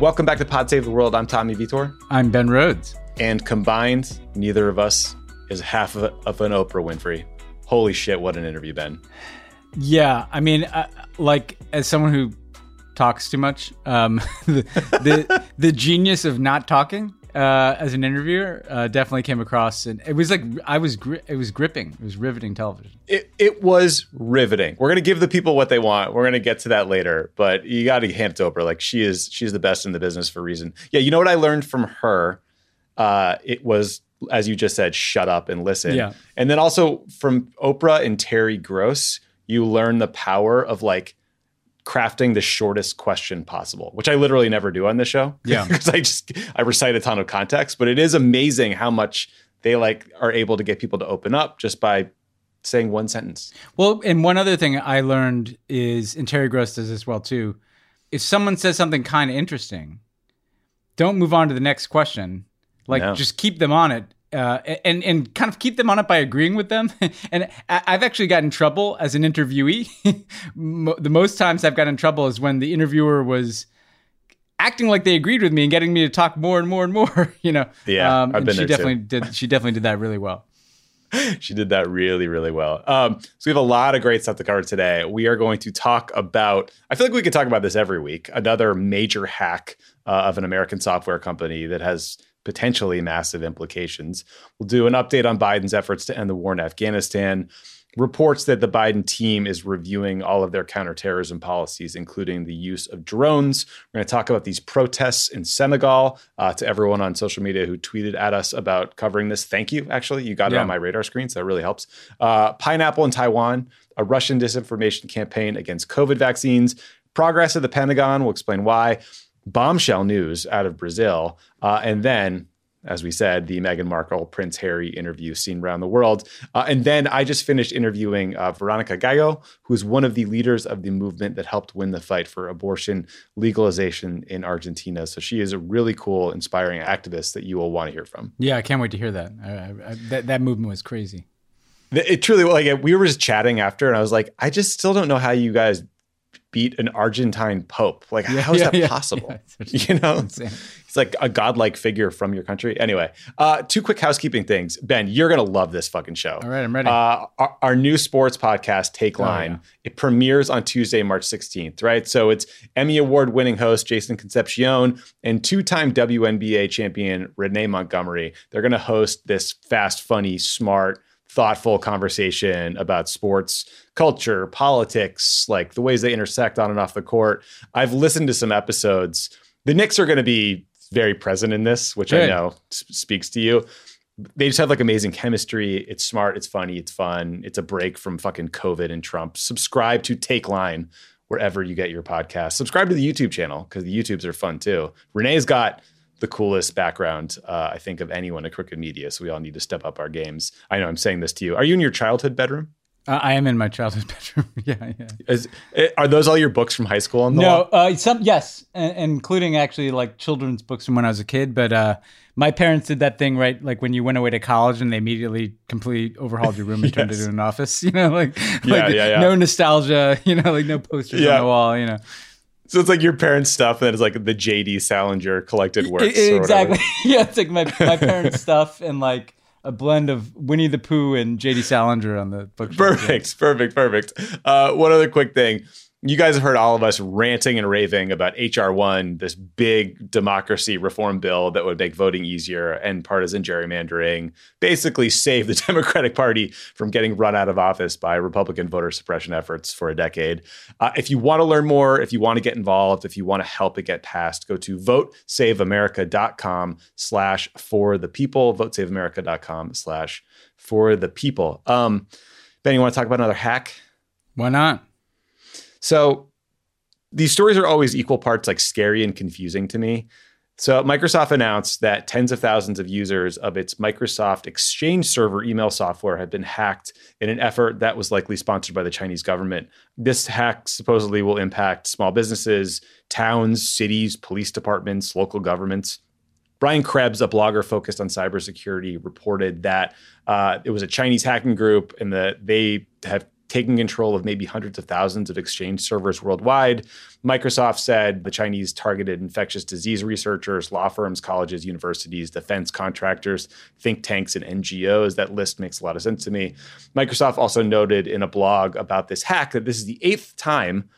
Welcome back to Pod Save the World. I'm Tommy Vietor. I'm Ben Rhodes. And combined, neither of us is half of, of an Oprah Winfrey. Holy shit, what an interview, Ben. Yeah, I mean, uh, like as someone who talks too much, um, the, the the genius of not talking uh, as an interviewer uh, definitely came across, and it was like I was gri- it was gripping, it was riveting television. It it was riveting. We're gonna give the people what they want. We're gonna get to that later, but you got to hand it to Oprah. Like she is, she's the best in the business for a reason. Yeah, you know what I learned from her? Uh, it was as you just said, shut up and listen. Yeah. And then also from Oprah and Terry Gross, you learn the power of like crafting the shortest question possible, which I literally never do on this show. Yeah. Because I just I recite a ton of context, but it is amazing how much they like are able to get people to open up just by saying one sentence. Well, and one other thing I learned is, and Terry Gross does this well too. If someone says something kind of interesting, don't move on to the next question. Like No. just keep them on it. Uh, and and kind of keep them on it by agreeing with them. and I- I've actually gotten in trouble as an interviewee. The most times I've gotten in trouble is when the interviewer was acting like they agreed with me and getting me to talk more and more and more. You know. Yeah, Um, I've been she there too. definitely did. She definitely did that really well. she did that really, really well. Um, so we have a lot of great stuff to cover today. We are going to talk about. I feel like we could talk about this every week. Another major hack uh, of an American software company that has potentially massive implications. We'll do an update on Biden's efforts to end the war in Afghanistan. Reports that the Biden team is reviewing all of their counterterrorism policies, including the use of drones. We're going to talk about these protests in Senegal. Uh, to everyone on social media who tweeted at us about covering this, thank you. Actually, you got it on my radar screen, so that really helps. Uh, pineapple in Taiwan, a Russian disinformation campaign against COVID vaccines, progress at the Pentagon. We'll explain why. Bombshell news out of Brazil, uh, and then as we said, the Meghan Markle Prince Harry interview seen around the world. Uh, and then I just finished interviewing uh, Verónica Gago, who is one of the leaders of the movement that helped win the fight for abortion legalization in Argentina. So she is a really cool, inspiring activist that you will want to hear from. Yeah, I can't wait to hear that. I, I, I, that that movement was crazy. It truly, like, we were just chatting after, and I was like, I just still don't know how you guys beat an Argentine pope. Like, how is yeah, that yeah, possible? yeah, you know? it's like a godlike figure from your country. Anyway, uh, two quick housekeeping things. Ben, you're gonna love this fucking show. All right, I'm ready. Uh, our, our new sports podcast, Take Oh, Line, yeah. it premieres on Tuesday, March 16th, right? So it's Emmy Award winning host Jason Concepcion and two time WNBA champion Renee Montgomery. They're going to host this fast, funny, smart, thoughtful conversation about sports, culture, politics, like the ways they intersect on and off the court. I've listened to some episodes. The Knicks are going to be very present in this, which I know s- speaks to you they just have like amazing chemistry. It's smart, it's funny, it's fun. It's a break from fucking COVID and Trump. Subscribe to Takeline wherever you get your podcast. Subscribe to the YouTube channel because the YouTubes are fun too. Renee's got the coolest background, uh, I think, of anyone at Crooked Media. So we all need to step up our games. I know I'm saying this to you. Are you in your childhood bedroom? Uh, I am in my childhood bedroom. yeah, yeah. Is, eh, are those all your books from high school on the No, wall? uh, some yes, and, including actually like children's books from when I was a kid. But uh, my parents did that thing right, like when you went away to college and they immediately completely overhauled your room and turned it into an office. You know, like, Yeah, like yeah, yeah. no nostalgia. You know, like no posters Yeah. on the wall. You know, So it's like your parents' stuff, and then it's like the J.D. Salinger collected works. I- or whatever. exactly. yeah, it's like my my parents' stuff and like a blend of Winnie the Pooh and J.D. Salinger on the bookshelf. Perfect, perfect, perfect. Uh, one other quick thing. You guys have heard all of us ranting and raving about HR1, this big democracy reform bill that would make voting easier and partisan gerrymandering, basically save the Democratic Party from getting run out of office by Republican voter suppression efforts for a decade. Uh, if you want to learn more, if you want to get involved, if you want to help it get passed, go to votesaveamerica.com slash for the people, votesaveamerica.com slash for the people. Um, Ben, you want to talk about another hack? Why not? So these stories are always equal parts like scary and confusing to me. So Microsoft announced that tens of thousands of users of its Microsoft Exchange Server email software had been hacked in an effort that was likely sponsored by the Chinese government. This hack supposedly will impact small businesses, towns, cities, police departments, local governments. Brian Krebs, a blogger focused on cybersecurity, reported that uh, it was a Chinese hacking group and that they have taking control of maybe hundreds of thousands of exchange servers worldwide. Microsoft said the Chinese targeted infectious disease researchers, law firms, colleges, universities, defense contractors, think tanks, and NGOs. That list makes a lot of sense to me. Microsoft also noted in a blog about this hack that this is the eighth time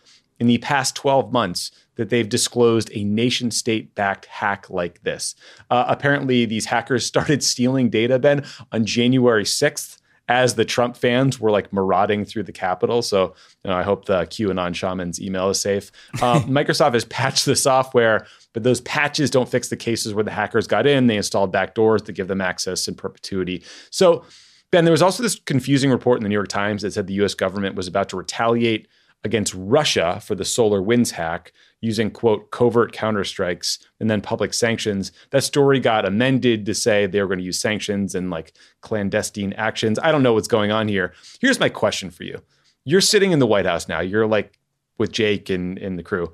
in the past 12 months that they've disclosed a nation state backed hack like this. Uh, apparently, these hackers started stealing data, Ben, on January 6th as the Trump fans were like marauding through the Capitol. So you know, I hope the QAnon shaman's email is safe. Um, Microsoft has patched the software, but those patches don't fix the cases where the hackers got in. They installed backdoors to give them access in perpetuity. So, Ben, there was also this confusing report in the New York Times that said the US government was about to retaliate against Russia for the SolarWinds hack using quote covert counterstrikes and then public sanctions. That story got amended to say they were going to use sanctions and like clandestine actions. I don't know what's going on here. Here's my question for you. You're sitting in the White House now. You're like with Jake and, and the crew.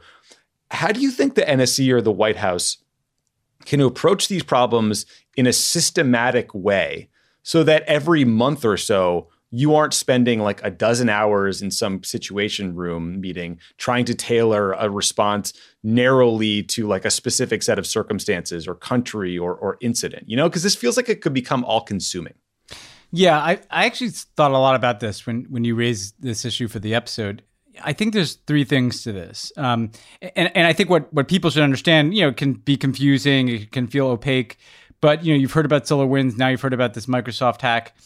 How do you think the NSC or the White House can approach these problems in a systematic way so that every month or so you aren't spending like a dozen hours in some situation room meeting trying to tailor a response narrowly to like a specific set of circumstances or country or, or incident, you know, because this feels like it could become all consuming. Yeah, I, I actually thought a lot about this when, when you raised this issue for the episode. I think there's three things to this. Um, and, and I think what, what people should understand, you know, can be confusing, it can feel opaque, but, you know, you've heard about SolarWinds, now you've heard about this Microsoft hack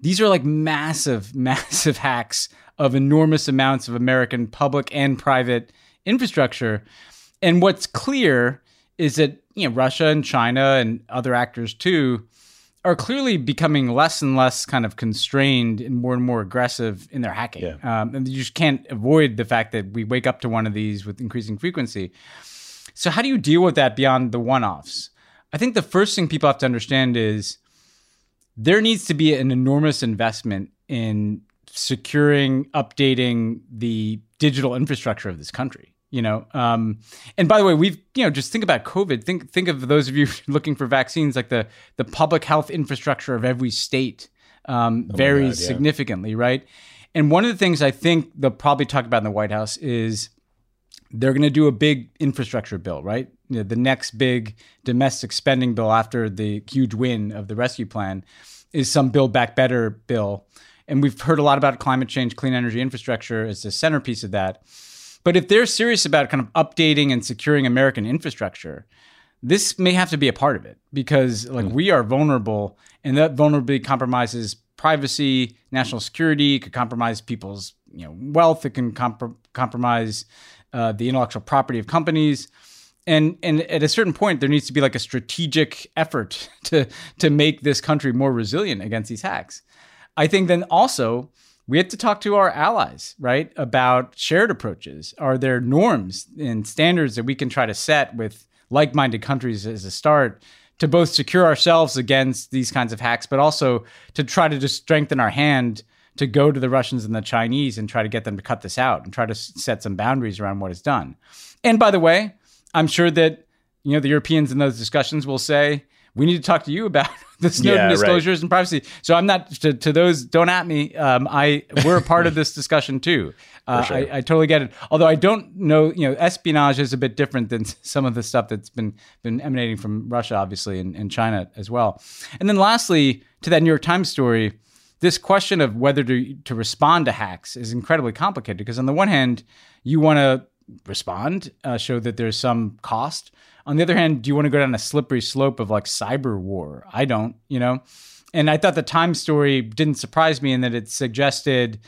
these are like massive, massive hacks of enormous amounts of American public and private infrastructure. And what's clear is that you know Russia and China and other actors too are clearly becoming less and less kind of constrained and more and more aggressive in their hacking. Yeah. Um, and you just can't avoid the fact that we wake up to one of these with increasing frequency. So how do you deal with that beyond the one-offs? I think the first thing people have to understand is there needs to be an enormous investment in securing, updating the digital infrastructure of this country. You know, um, and by the way, we've you know just think about COVID. Think think of those of you looking for vaccines, like the the public health infrastructure of every state um, oh varies God, yeah. significantly, right? And one of the things I think they'll probably talk about in the White House is they're going to do a big infrastructure bill, right? You know, the next big domestic spending bill after the huge win of the rescue plan is some Build Back Better bill. And we've heard a lot about climate change, clean energy infrastructure as the centerpiece of that. But if they're serious about kind of updating and securing American infrastructure, this may have to be a part of it because like mm. we are vulnerable and that vulnerability compromises privacy, national security, could compromise people's you know wealth, it can comp- compromise uh, the intellectual property of companies and and at a certain point there needs to be like a strategic effort to to make this country more resilient against these hacks i think then also we have to talk to our allies right about shared approaches are there norms and standards that we can try to set with like-minded countries as a start to both secure ourselves against these kinds of hacks but also to try to just strengthen our hand to go to the Russians and the Chinese and try to get them to cut this out and try to set some boundaries around what is done. And by the way, I'm sure that you know the Europeans in those discussions will say we need to talk to you about the Snowden yeah, disclosures right. and privacy. So I'm not to, to those. Don't at me. Um, I we're a part of this discussion too. Uh, sure. I, I, totally get it. Although I don't know, you know, espionage is a bit different than some of the stuff that's been been emanating from Russia, obviously, and, and China as well. And then lastly, to that New York Times story this question of whether to, to respond to hacks is incredibly complicated because on the one hand, you want to respond, uh, show that there's some cost. On the other hand, do you want to go down a slippery slope of like cyber war? I don't, you know. And I thought the Time story didn't surprise me in that it suggested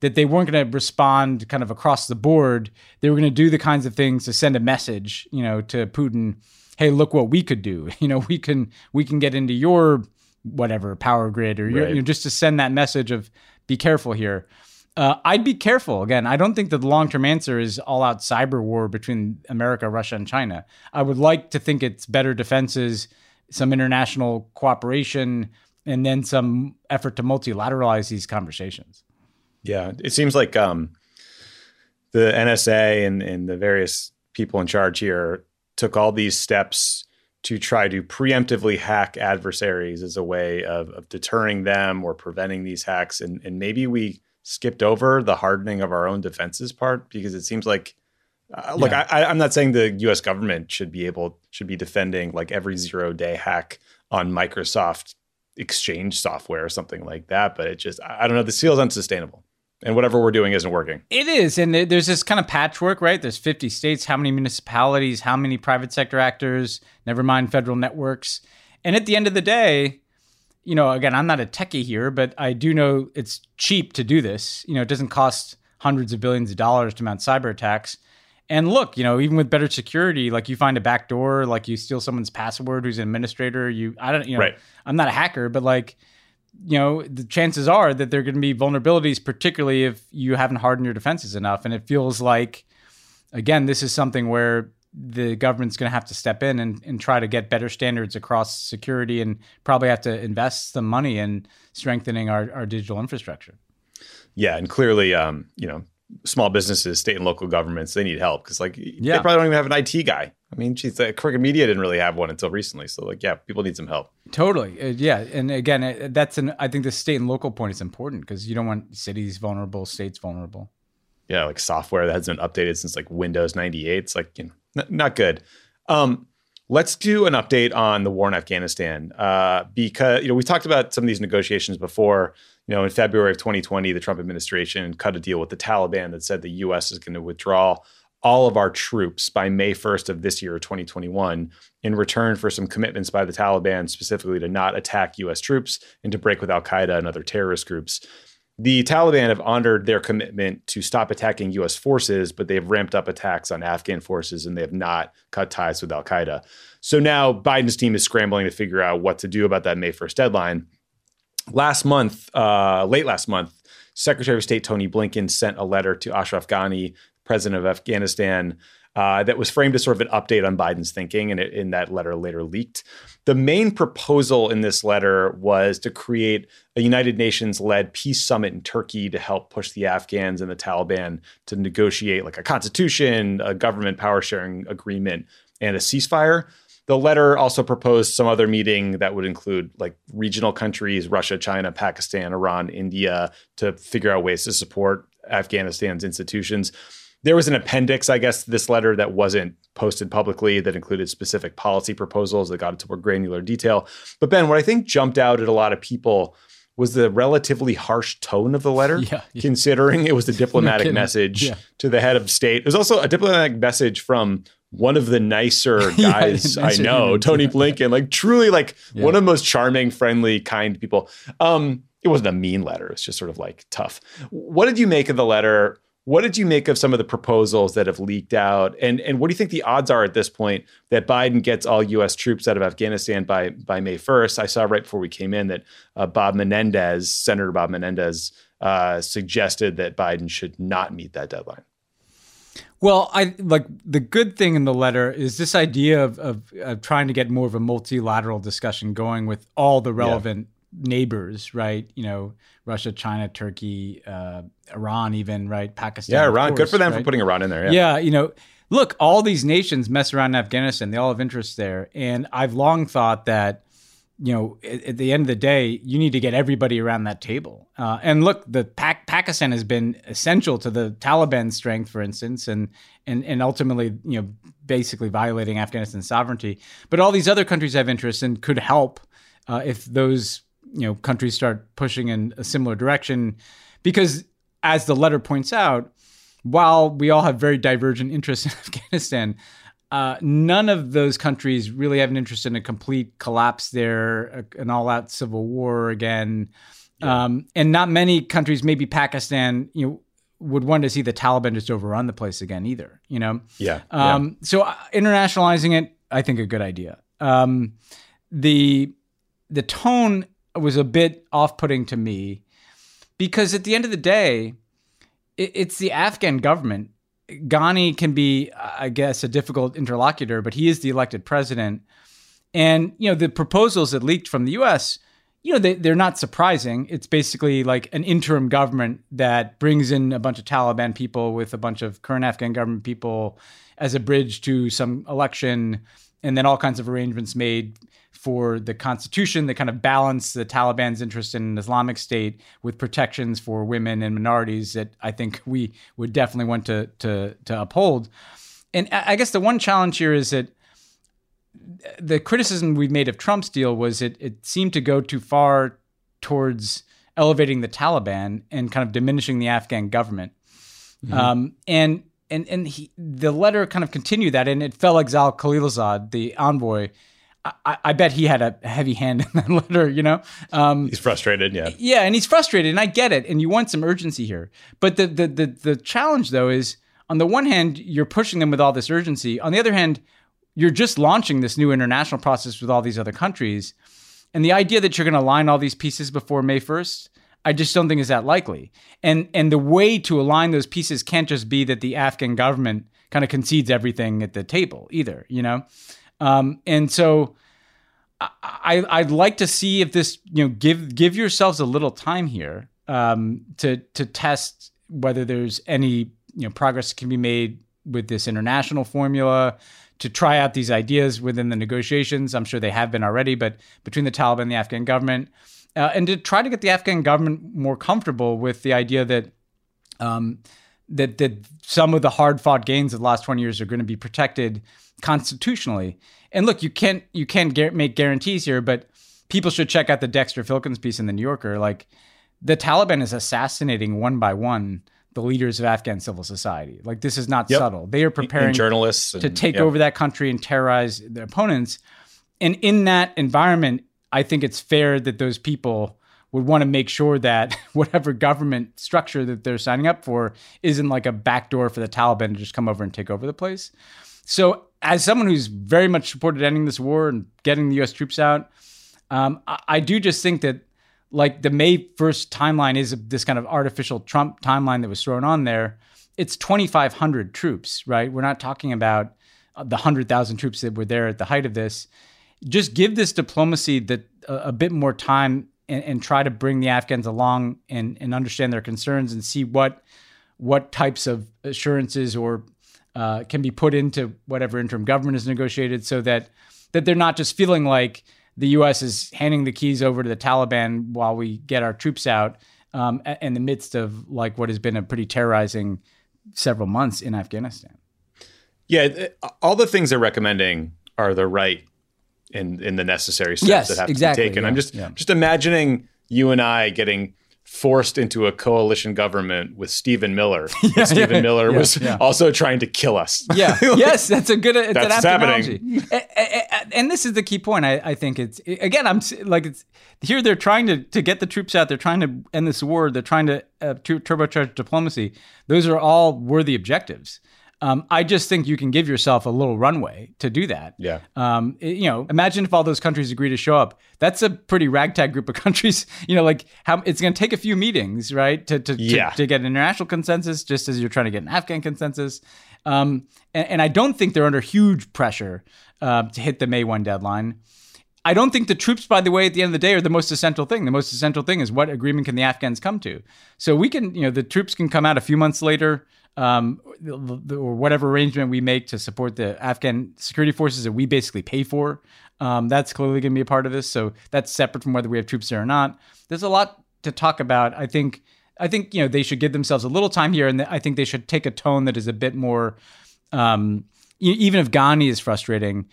that they weren't going to respond kind of across the board. They were going to do the kinds of things to send a message, you know, to Putin. Hey, look what we could do. You know, we can we can get into your whatever power grid or right. you know, just to send that message of be careful here. Uh, I'd be careful. Again, I don't think that the long term answer is all out cyber war between America, Russia, and China. I would like to think it's better defenses, some international cooperation, and then some effort to multilateralize these conversations. Yeah, it seems like um, the NSA and, and the various people in charge here took all these steps to try to preemptively hack adversaries as a way of, of deterring them or preventing these hacks. And, and maybe we skipped over the hardening of our own defenses part because it seems like uh, look, yeah. I, I'm not saying the U.S. government should be able should be defending like every zero day hack on Microsoft Exchange software or something like that, but it just I don't know. The feels unsustainable, and whatever we're doing isn't working. It is, and there's this kind of patchwork, right? There's 50 states, how many municipalities, how many private sector actors, never mind federal networks, and at the end of the day, you know, again, I'm not a techie here, but I do know it's cheap to do this. You know, it doesn't cost hundreds of billions of dollars to mount cyber attacks. And look, you know, even with better security, like you find a back door, like you steal someone's password who's an administrator, you I don't you know, right. I'm not a hacker, but like you know, the chances are that there are going to be vulnerabilities, particularly if you haven't hardened your defenses enough. And it feels like, again, this is something where the government's going to have to step in and, and try to get better standards across security and probably have to invest some money in strengthening our, our digital infrastructure. Yeah, and clearly, um, you know, small businesses, state and local governments, they need help because like yeah. they probably don't even have an IT guy. I mean, geez, the Crooked Media didn't really have one until recently. So like, yeah, people need some help. Totally, uh, yeah. And again, uh, that's an I think the state and local point is important because you don't want cities vulnerable, states vulnerable. Yeah, like software that hasn't been updated since like Windows ninety eight. It's like you know, n- not good. Um, let's do an update on the war in Afghanistan uh, because you know we talked about some of these negotiations before you know, in February of 2020, the Trump administration cut a deal with the Taliban that said the U.S. is going to withdraw all of our troops by May 1st of this year, 2021, in return for some commitments by the Taliban, specifically to not attack U.S. troops and to break with Al Qaeda and other terrorist groups. The Taliban have honored their commitment to stop attacking U.S. forces, but they have ramped up attacks on Afghan forces and they have not cut ties with Al Qaeda. So now Biden's team is scrambling to figure out what to do about that May 1st deadline last month, uh, late last month, Secretary of State Tony Blinken sent a letter to Ashraf Ghani, president of Afghanistan, uh, that was framed as sort of an update on Biden's thinking, and in that letter later leaked. The main proposal in this letter was to create a United Nations led peace summit in Turkey to help push the Afghans and the Taliban to negotiate like a constitution, a government power sharing agreement, and a ceasefire. The letter also proposed some other meeting that would include like regional countries, Russia, China, Pakistan, Iran, India, to figure out ways to support Afghanistan's institutions. There was an appendix, I guess, to this letter that wasn't posted publicly that included specific policy proposals that got into more granular detail. But Ben, what I think jumped out at a lot of people was the relatively harsh tone of the letter, yeah, yeah. considering it was a diplomatic message yeah. to the head of state. It was also a diplomatic message from one of the nicer guys I know, Tony Blinken, like truly like one of the most charming, friendly, kind people. Um, it wasn't a mean letter. It's just sort of like tough. What did you make of the letter? What did you make of some of the proposals that have leaked out? And and what do you think the odds are at this point that Biden gets all U.S. troops out of Afghanistan by by May first? I saw right before we came in that uh, Bob Menendez, Senator Bob Menendez, uh, suggested that Biden should not meet that deadline. Well, I like the good thing in the letter is this idea of, of, of trying to get more of a multilateral discussion going with all the relevant yeah. Neighbors, right? You know, Russia, China, Turkey, uh, Iran, even right, Pakistan. Yeah, Iran. Course, good for them right? for putting Iran in there. Yeah. yeah, you know, look, all these nations mess around in Afghanistan. They all have interests there, and I've long thought that you know, at, at, the end of the day, you need to get everybody around that table. Uh, and look, the Pac- Pakistan has been essential to the Taliban strength, for instance, and and and ultimately, you know, basically violating Afghanistan's sovereignty. But all these other countries have interests and could help uh, if those you know countries start pushing in a similar direction, because as the letter points out, while we all have very divergent interests in Afghanistan. Uh, none of those countries really have an interest in a complete collapse there, an all-out civil war again, yeah. um, and not many countries, maybe Pakistan, you know, would want to see the Taliban just overrun the place again either. You know, yeah. Um, yeah. So uh, internationalizing it, I think, a good idea. Um, the the tone was a bit off-putting to me because at the end of the day, it, it's the Afghan government Ghani can be, I guess, a difficult interlocutor, but he is the elected president. And, you know, the proposals that leaked from the US, you know, they, they're not surprising. It's basically like an interim government that brings in a bunch of Taliban people with a bunch of current Afghan government people as a bridge to some election, and then all kinds of arrangements made for the constitution that kind of balance the Taliban's interest in an Islamic State with protections for women and minorities that I think we would definitely want to to to uphold. And I guess the one challenge here is that the criticism we've made of Trump's deal was it it seemed to go too far towards elevating the Taliban and kind of diminishing the Afghan government. Mm-hmm. Um, and and and he, the letter kind of continued that, and it fell exile Khalilzad, the envoy. I, I, bet he had a heavy hand in that letter, you know. Um, he's frustrated, yeah. Yeah, and he's frustrated, and I get it. And you want some urgency here, but the the the, the challenge though is on the one hand you're pushing them with all this urgency. On the other hand, you're just launching this new international process with all these other countries, and the idea that you're going to align all these pieces before May first I just don't think is that likely. And and the way to align those pieces can't just be that the Afghan government kind of concedes everything at the table either, you know. Um, and so I I'd like to see if this you know give give yourselves a little time here um, to to test whether there's any you know progress can be made with this international formula to try out these ideas within the negotiations. I'm sure they have been already, but between the Taliban and the Afghan government uh, and to try to get the Afghan government more comfortable with the idea that um, that that some of the hard fought gains of the last 20 years are going to be protected constitutionally. And look, you can't you can't gar- make guarantees here, but people should check out the Dexter Filkins piece in the New Yorker. Like the Taliban is assassinating one by one the leaders of Afghan civil society. Like this is not yep. subtle. They are preparing and journalists and, to take yep. over that country and terrorize their opponents. And in that environment, I think it's fair that those people would want to make sure that whatever government structure that they're signing up for isn't like a backdoor for the Taliban to just come over and take over the place. So, as someone who's very much supported ending this war and getting the U.S. troops out, um, I, I, do just think that like the May 1st timeline is this kind of artificial Trump timeline that was thrown on there. It's 2,500 troops, right? We're not talking about the 100,000 troops that were there at the height of this just give this diplomacy that uh, a bit more time and, and, try to bring the Afghans along and, and understand their concerns and see what what types of assurances or uh, can be put into whatever interim government is negotiated, so that that they're not just feeling like the U.S. is handing the keys over to the Taliban while we get our troops out um, in the midst of like what has been a pretty terrorizing several months in Afghanistan. Yeah, all the things they're recommending are the right in in the necessary steps yes, that have exactly, to be taken. Yeah, I'm just yeah. just imagining you and I getting forced into a coalition government with Stephen Miller. yeah, Stephen yeah, Miller yeah, was also trying to kill us. Yeah. like, yes, that's a good. It's that's an happening. and, and this is the key point. I, I think it's again. I'm like it's here. They're trying to to get the troops out. They're trying to end this war. They're trying to uh, turbocharge diplomacy. Those are all worthy objectives. Um, I just think you can give yourself a little runway to do that. Yeah. Um, it, you know, imagine if all those countries agree to show up. That's a pretty ragtag group of countries. You know, like how it's going to take a few meetings, right, to to, yeah. to, to get an international consensus, just as you're trying to get an Afghan consensus. Um, and, and, I don't think they're under huge pressure uh, to hit the May one deadline. I don't think the troops, by the way, at the end of the day, are the most essential thing. The most essential thing is what agreement can the Afghans come to. So we can, you know, the troops can come out a few months later um, or whatever arrangement we make to support the Afghan security forces that we basically pay for. Um, that's clearly going to be a part of this. So that's separate from whether we have troops there or not. There's a lot to talk about. I think. I think you know they should give themselves a little time here, and I think they should take a tone that is a bit more. Um, even if Ghani is frustrating,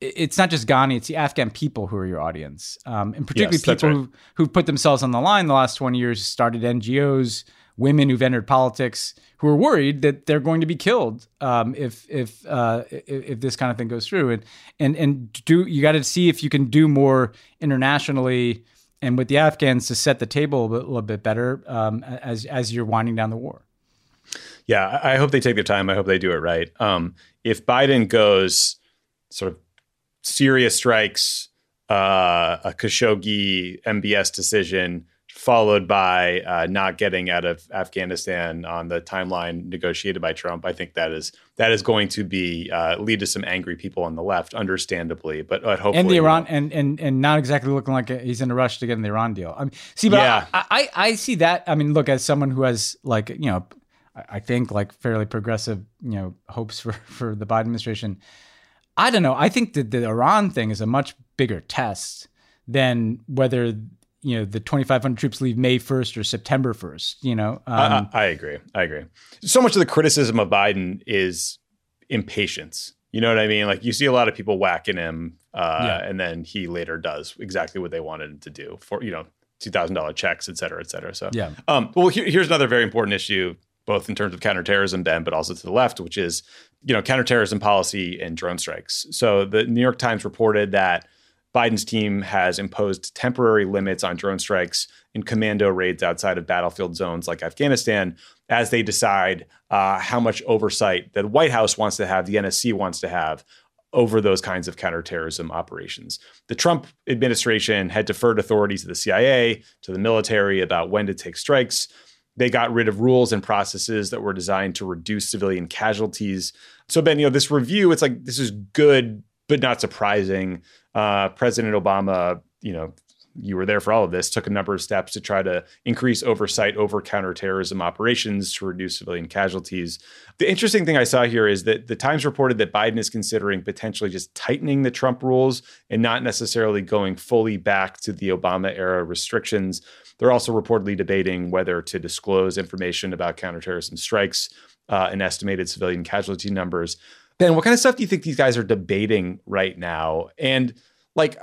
it's not just Ghani; it's the Afghan people who are your audience, um, and particularly yes, people right. who who've put themselves on the line the last twenty years, started NGOs, women who've entered politics who are worried that they're going to be killed um, if if, uh, if, if this kind of thing goes through. And and and do you got to see if you can do more internationally and with the Afghans to set the table a, little bit better um, as as you're winding down the war. Yeah, I hope they take their time. I hope they do it right. Um, if Biden goes sort of serious strikes, uh, a Khashoggi MBS decision, followed by uh, not getting out of Afghanistan on the timeline negotiated by Trump. I think that is that is going to be uh, lead to some angry people on the left, understandably. But, but hopefully, and the Iran and and and not exactly looking like he's in a rush to get in the Iran deal. I mean, see, but yeah. I, I, I see that. I mean, look as someone who has like you know, I think like fairly progressive you know hopes for for the Biden administration. I don't know. I think that the Iran thing is a much bigger test than whether you know the 2,500 troops leave May 1st or September 1st. You know, um, I, I, agree. I agree. So much of the criticism of Biden is impatience. You know what I mean? Like you see a lot of people whacking him, uh, yeah. and then he later does exactly what they wanted him to do for you know two thousand dollar checks, et cetera, et cetera. So yeah. Um, well, here, here's another very important issue, both in terms of counterterrorism, Ben, but also to the left, which is you know counterterrorism policy and drone strikes. So the New York Times reported that Biden's team has imposed temporary limits on drone strikes and commando raids outside of battlefield zones like Afghanistan as they decide uh, how much oversight the White House wants to have, the NSC wants to have over those kinds of counterterrorism operations. The Trump administration had deferred authority to the CIA, to the military about when to take strikes. They got rid of rules and processes that were designed to reduce civilian casualties. So, Ben, you know, this review, it's like this is good, but not surprising. Uh, President Obama, you know, you were there for all of this, took a number of steps to try to increase oversight over counterterrorism operations to reduce civilian casualties. The interesting thing I saw here is that the Times reported that Biden is considering potentially just tightening the Trump rules and not necessarily going fully back to the Obama era restrictions. They're also reportedly debating whether to disclose information about counterterrorism strikes uh, and estimated civilian casualty numbers. Ben, what kind of stuff do you think these guys are debating right now? And like,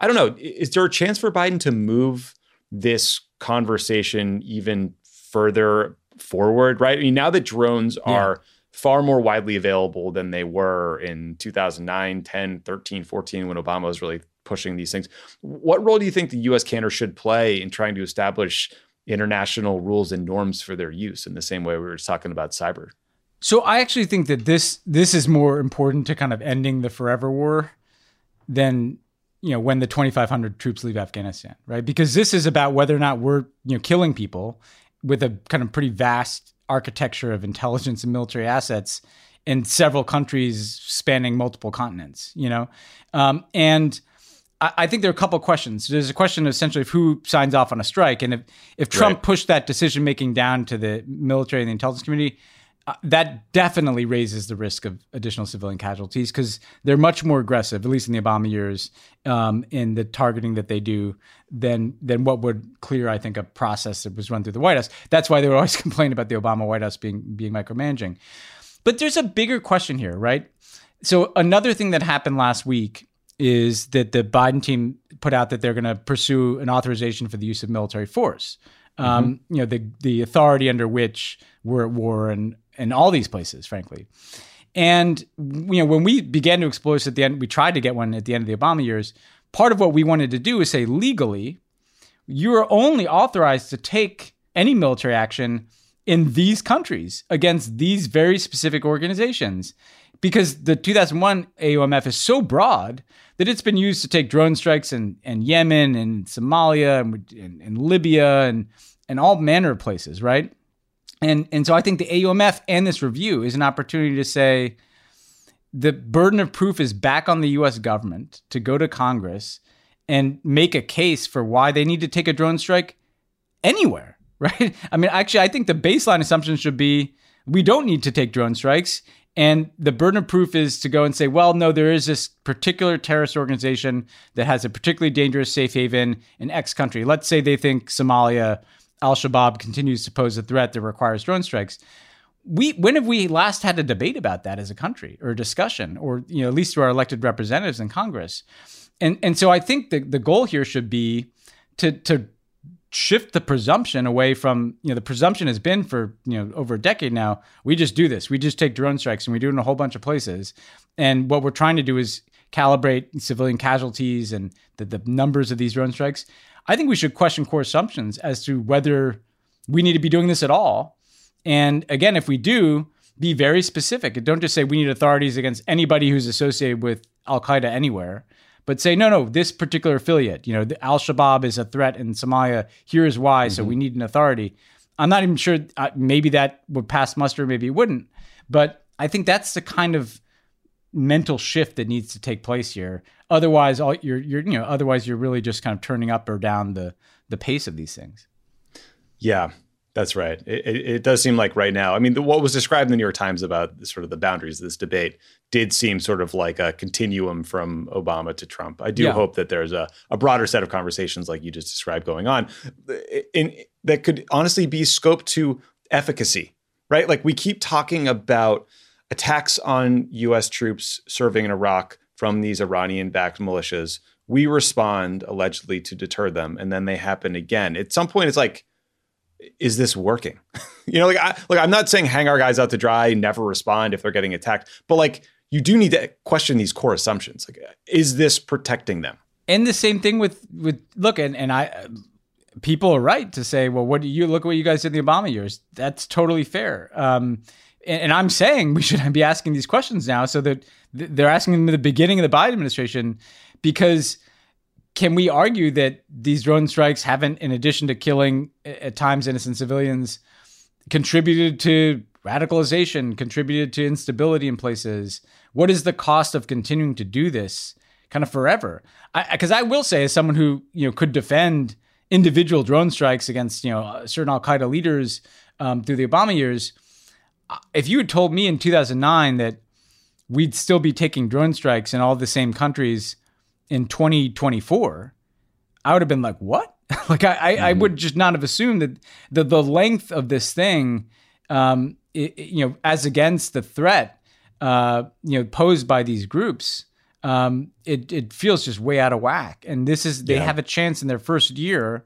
I don't know. Is there a chance for Biden to move this conversation even further forward? Right. I mean, now that drones yeah. are far more widely available than they were in 2009, 10, 13, 14, when Obama was really pushing these things. What role do you think the US can or should play in trying to establish international rules and norms for their use in the same way we were talking about cyber? So I actually think that this this is more important to kind of ending the forever war than you know when the 2500 troops leave afghanistan right? Because this is about whether or not we're you know killing people with a kind of pretty vast architecture of intelligence and military assets in several countries spanning multiple continents you know? Um, and I, I, think there are a couple of questions. There's a question essentially of who signs off on a strike. And if if trump right. pushed that decision making down to the military and the intelligence community uh, that definitely raises the risk of additional civilian casualties because they're much more aggressive, at least in the Obama years, um, in the targeting that they do than than what would clear, I think, a process that was run through the White House. That's why they would always complain about the Obama White House being being micromanaging. But there's a bigger question here, right? So another thing that happened last week is that the Biden team put out that they're going to pursue an authorization for the use of military force. Um, mm-hmm. You know, the the authority under which we're at war and in all these places, frankly. And you know, when we began to explore this at the end, we tried to get one at the end of the Obama years. Part of what we wanted to do is say legally, you are only authorized to take any military action in these countries against these very specific organizations because the 2001 AUMF is so broad that it's been used to take drone strikes in, in Yemen and Somalia and, and, and Libya and, and all manner of places, right? And and so I think the AUMF and this review is an opportunity to say the burden of proof is back on the US government to go to Congress and make a case for why they need to take a drone strike anywhere, right? I mean, actually I think the baseline assumption should be we don't need to take drone strikes and the burden of proof is to go and say, well, no, there is this particular terrorist organization that has a particularly dangerous safe haven in X country. Let's say they think Somalia Al Shabaab continues to pose a threat that requires drone strikes. We when have we last had a debate about that as a country or a discussion or you know at least to our elected representatives in Congress? And and so I think the the goal here should be to to shift the presumption away from you know the presumption has been for you know over a decade now we just do this we just take drone strikes and we do it in a whole bunch of places and what we're trying to do is calibrate civilian casualties and the, the numbers of these drone strikes I think we should question core assumptions as to whether we need to be doing this at all. And again, if we do, be very specific. Don't just say we need authorities against anybody who's associated with Al Qaeda anywhere, but say, no, no, this particular affiliate, you know, Al Shabaab is a threat in Somalia. Here is why. Mm-hmm. So we need an authority. I'm not even sure. Uh, maybe that would pass muster. Maybe it wouldn't. But I think that's the kind of mental shift that needs to take place here. Otherwise, all you're you're you know otherwise you're really just kind of turning up or down the the pace of these things. Yeah. That's right. It, it, it, does seem like right now. I mean, the, what was described in the New York Times about sort of the boundaries of this debate did seem sort of like a continuum from Obama to Trump. I do yeah. hope that there's a, a broader set of conversations like you just described going on, in, that could honestly be scoped to efficacy, right? Like we keep talking about attacks on U.S. troops serving in Iraq from these Iranian-backed militias. We respond allegedly to deter them, and then they happen again. At some point, it's like is this working? you know, like I like I'm not saying hang our guys out to dry, never respond if they're getting attacked, but like you do need to question these core assumptions. Like, is this protecting them? And the same thing with with look, and and I people are right to say, well, what do you look at what you guys did in the Obama years? That's totally fair. Um, and, I'm saying we should be asking these questions now, so that they're asking them at the beginning of the Biden administration, because can we argue that these drone strikes haven't, in addition to killing at times innocent civilians, contributed to radicalization, contributed to instability in places? What is the cost of continuing to do this kind of forever? Because I, I, will say, as someone who you know could defend individual drone strikes against you know certain Al Qaeda leaders um, through the Obama years, if you had told me in 2009 that we'd still be taking drone strikes in all the same countries in 2024, I would have been like, what? like I, I, mm-hmm. I, would just not have assumed that the the length of this thing, um, it, you know, as against the threat, uh, you know, posed by these groups, um, it it feels just way out of whack. And this is they yeah. have a chance in their first year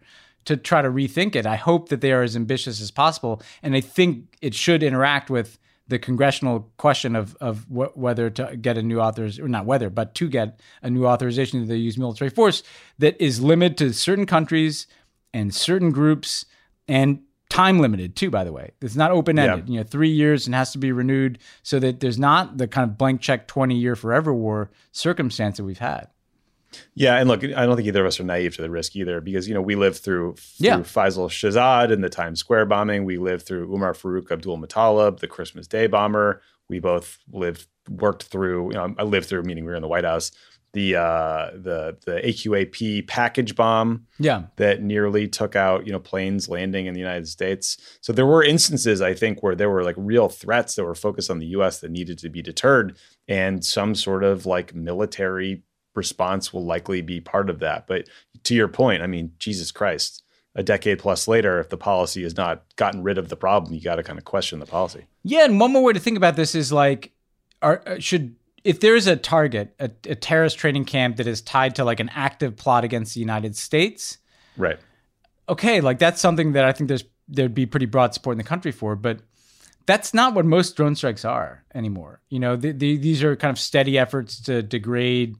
to try to rethink it. I hope that they are as ambitious as possible, and I think it should interact with the congressional question of of wh- whether to get a new authorization, or not whether, but to get a new authorization to use military force that is limited to certain countries and certain groups and time limited too. By the way, it's not open ended. Yeah. You know, three years and has to be renewed so that there's not the kind of blank check twenty year forever war circumstance that we've had. Yeah, and look, I don't think either of us are naive to the risk either, because you know we lived through, through yeah. Faisal Shahzad and the Times Square bombing. We lived through Umar Farouk Abdulmutallab, the Christmas Day bomber. We both lived, worked through. You know, I lived through, meaning we were in the White House. The uh, the the AQAP package bomb, yeah, that nearly took out you know planes landing in the United States. So there were instances, I think, where there were like real threats that were focused on the U.S. that needed to be deterred, and some sort of like military response will likely be part of that. But to your point, I mean, Jesus Christ, a decade plus later, if the policy has not gotten rid of the problem, you got to kind of question the policy. Yeah, and one more way to think about this is like, are, uh, should if there's a target, a, a terrorist training camp that is tied to like an active plot against the United States, right? Okay, like that's something that I think there's there'd be pretty broad support in the country for, but that's not what most drone strikes are anymore. You know, the, the, these are kind of steady efforts to degrade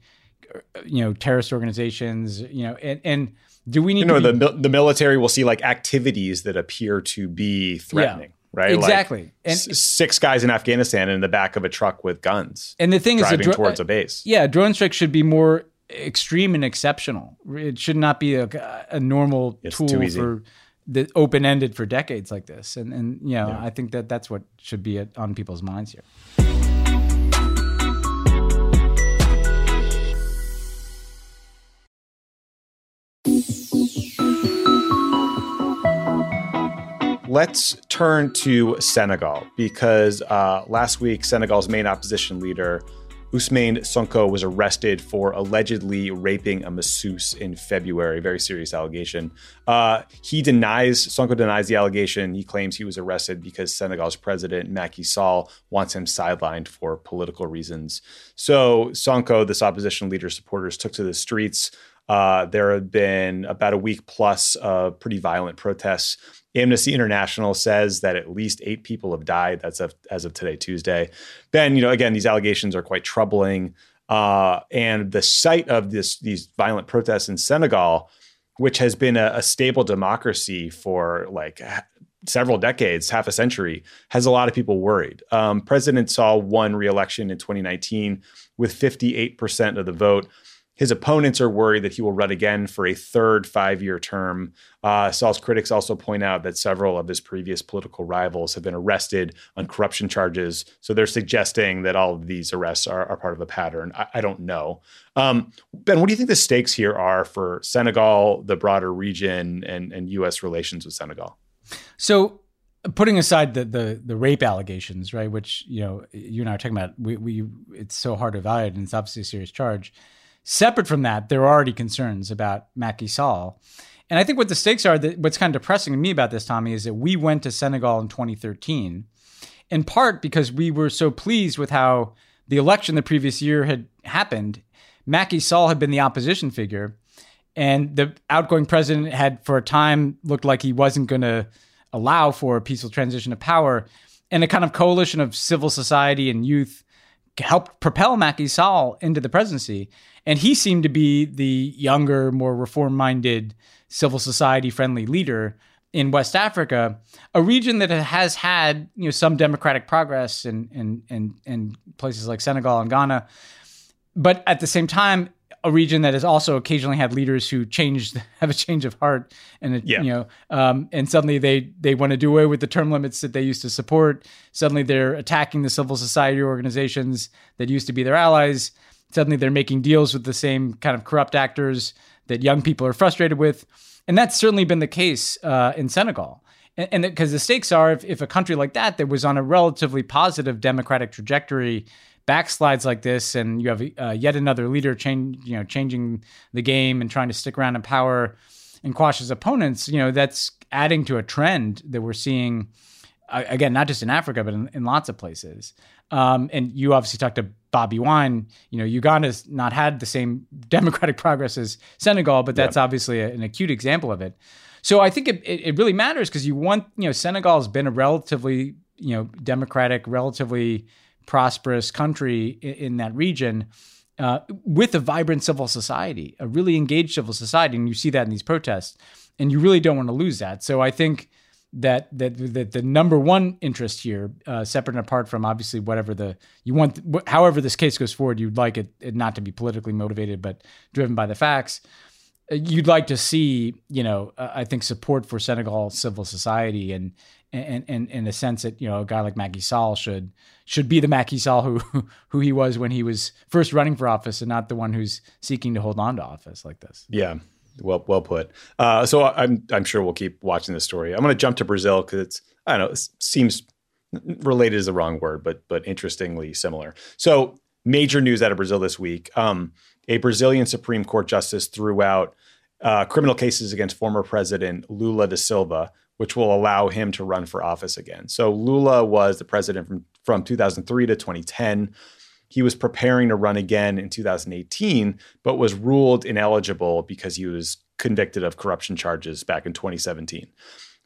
you know terrorist organizations you know and and do we need you know be, the the military will see like activities that appear to be threatening yeah, right? Exactly. Like and s- six guys in afghanistan in the back of a truck with guns and the thing driving is dro- towards a base. Uh, yeah drone strike should be more extreme and exceptional. It should not be a, a normal it's tool for the open-ended for decades like this. And and you know yeah. i think that that's what should be on people's minds here Let's turn to Senegal because uh, last week, Senegal's main opposition leader, Ousmane Sonko, was arrested for allegedly raping a masseuse in February. Very serious allegation. Uh, he denies, Sonko denies the allegation. He claims he was arrested because Senegal's president, Macky Sall, wants him sidelined for political reasons. So, Sonko, this opposition leader's supporters, took to the streets. Uh, there have been about a week plus of pretty violent protests Amnesty International says that at least eight people have died. That's as of today, Tuesday. Ben, you know, again, these allegations are quite troubling. Uh, and the site of this these violent protests in Senegal, which has been a, a stable democracy for like several decades, half a century, has a lot of people worried. Um, President Sall won re-election in 2019 with 58% of the vote. His opponents are worried that he will run again for a third five year term. Uh, Sall's critics also point out that several of his previous political rivals have been arrested on corruption charges. So they're suggesting that all of these arrests are, are part of a pattern. I, I don't know. Um, ben, what do you think the stakes here are for Senegal, the broader region, and, and U.S. relations with Senegal? So, putting aside the the the rape allegations, right, which you know you and I are talking about, we we it's so hard to evaluate, and it's obviously a serious charge. Separate from that, there are already concerns about Macky Sall. And I think what the stakes are, that what's kind of depressing to me about this, Tommy, is that we went to Senegal in 2013, in part because we were so pleased with how the election the previous year had happened. Macky Sall had been the opposition figure, and the outgoing president had, for a time, looked like he wasn't going to allow for a peaceful transition of power. And a kind of coalition of civil society and youth helped propel Macky Sall into the presidency. And he seemed to be the younger, more reform minded, civil society friendly leader in West Africa, a region that has had you know some democratic progress in in in, in places like Senegal and Ghana, but at the same time, a region that has also occasionally had leaders who changed have a change of heart and it, yeah. you know um, and suddenly they they want to do away with the term limits that they used to support. Suddenly they're attacking the civil society organizations that used to be their allies suddenly they're making deals with the same kind of corrupt actors that young people are frustrated with. And that's certainly been the case uh, in Senegal. And because the stakes are if, if a country like that, that was on a relatively positive democratic trajectory, backslides like this, and you have uh, yet another leader change, you know, changing the game and trying to stick around in power and quash his opponents, you know, that's adding to a trend that we're seeing again, not just in Africa, but in, in lots of places. Um, and you obviously talked to Bobi Wine. You know, Uganda's not had the same democratic progress as Senegal, but that's yep. obviously a, an acute example of it. So I think it, it, it really matters because you want, you know, Senegal has been a relatively, you know, democratic, relatively prosperous country in, in that region. Uh, with a vibrant civil society, a really engaged civil society, and you see that in these protests, and you really don't want to lose that. So I think that that that the number one interest here, uh, separate and apart from obviously whatever the you want, however this case goes forward, you'd like it, it not to be politically motivated, but driven by the facts. Uh, you'd like to see, you know, uh, I think support for Senegal civil society and and and in a sense that you know a guy like Macky Sall should should be the Macky Sall who who he was when he was first running for office and not the one who's seeking to hold on to office like this. Yeah, well, well put. Uh, so I'm I'm sure we'll keep watching this story. I'm going to jump to Brazil because it's I don't know it seems related is the wrong word, but but interestingly similar. So major news out of Brazil this week: um, a Brazilian Supreme Court justice threw out uh, criminal cases against former President Lula da Silva, which will allow him to run for office again. So Lula was the president from from 2003 to 2010. He was preparing to run again in 2018, but was ruled ineligible because he was convicted of corruption charges back in 2017.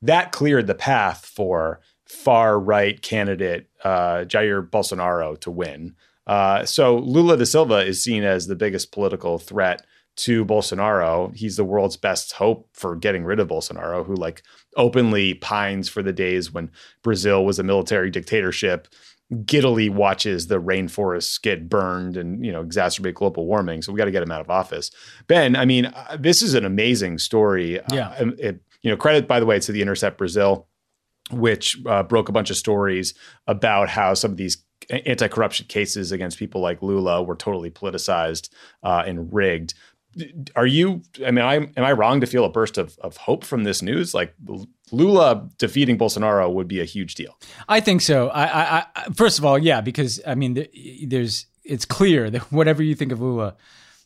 That cleared the path for far right candidate uh, Jair Bolsonaro to win. Uh, so Lula da Silva is seen as the biggest political threat to Bolsonaro. He's the world's best hope for getting rid of Bolsonaro, who like openly pines for the days when Brazil was a military dictatorship giddily watches the rainforests get burned and you know exacerbate global warming. So we got to get him out of office. Ben, I mean, uh, this is an amazing story. Yeah. Uh, it, you know, credit by the way to the Intercept Brazil, which uh, broke a bunch of stories about how some of these anti-corruption cases against people like Lula were totally politicized uh, and rigged are you i mean I, am i wrong to feel a burst of, of hope from this news? Like lula defeating bolsonaro would be a huge deal. I think so. I, I, I first of all yeah because i mean there's it's clear that whatever you think of lula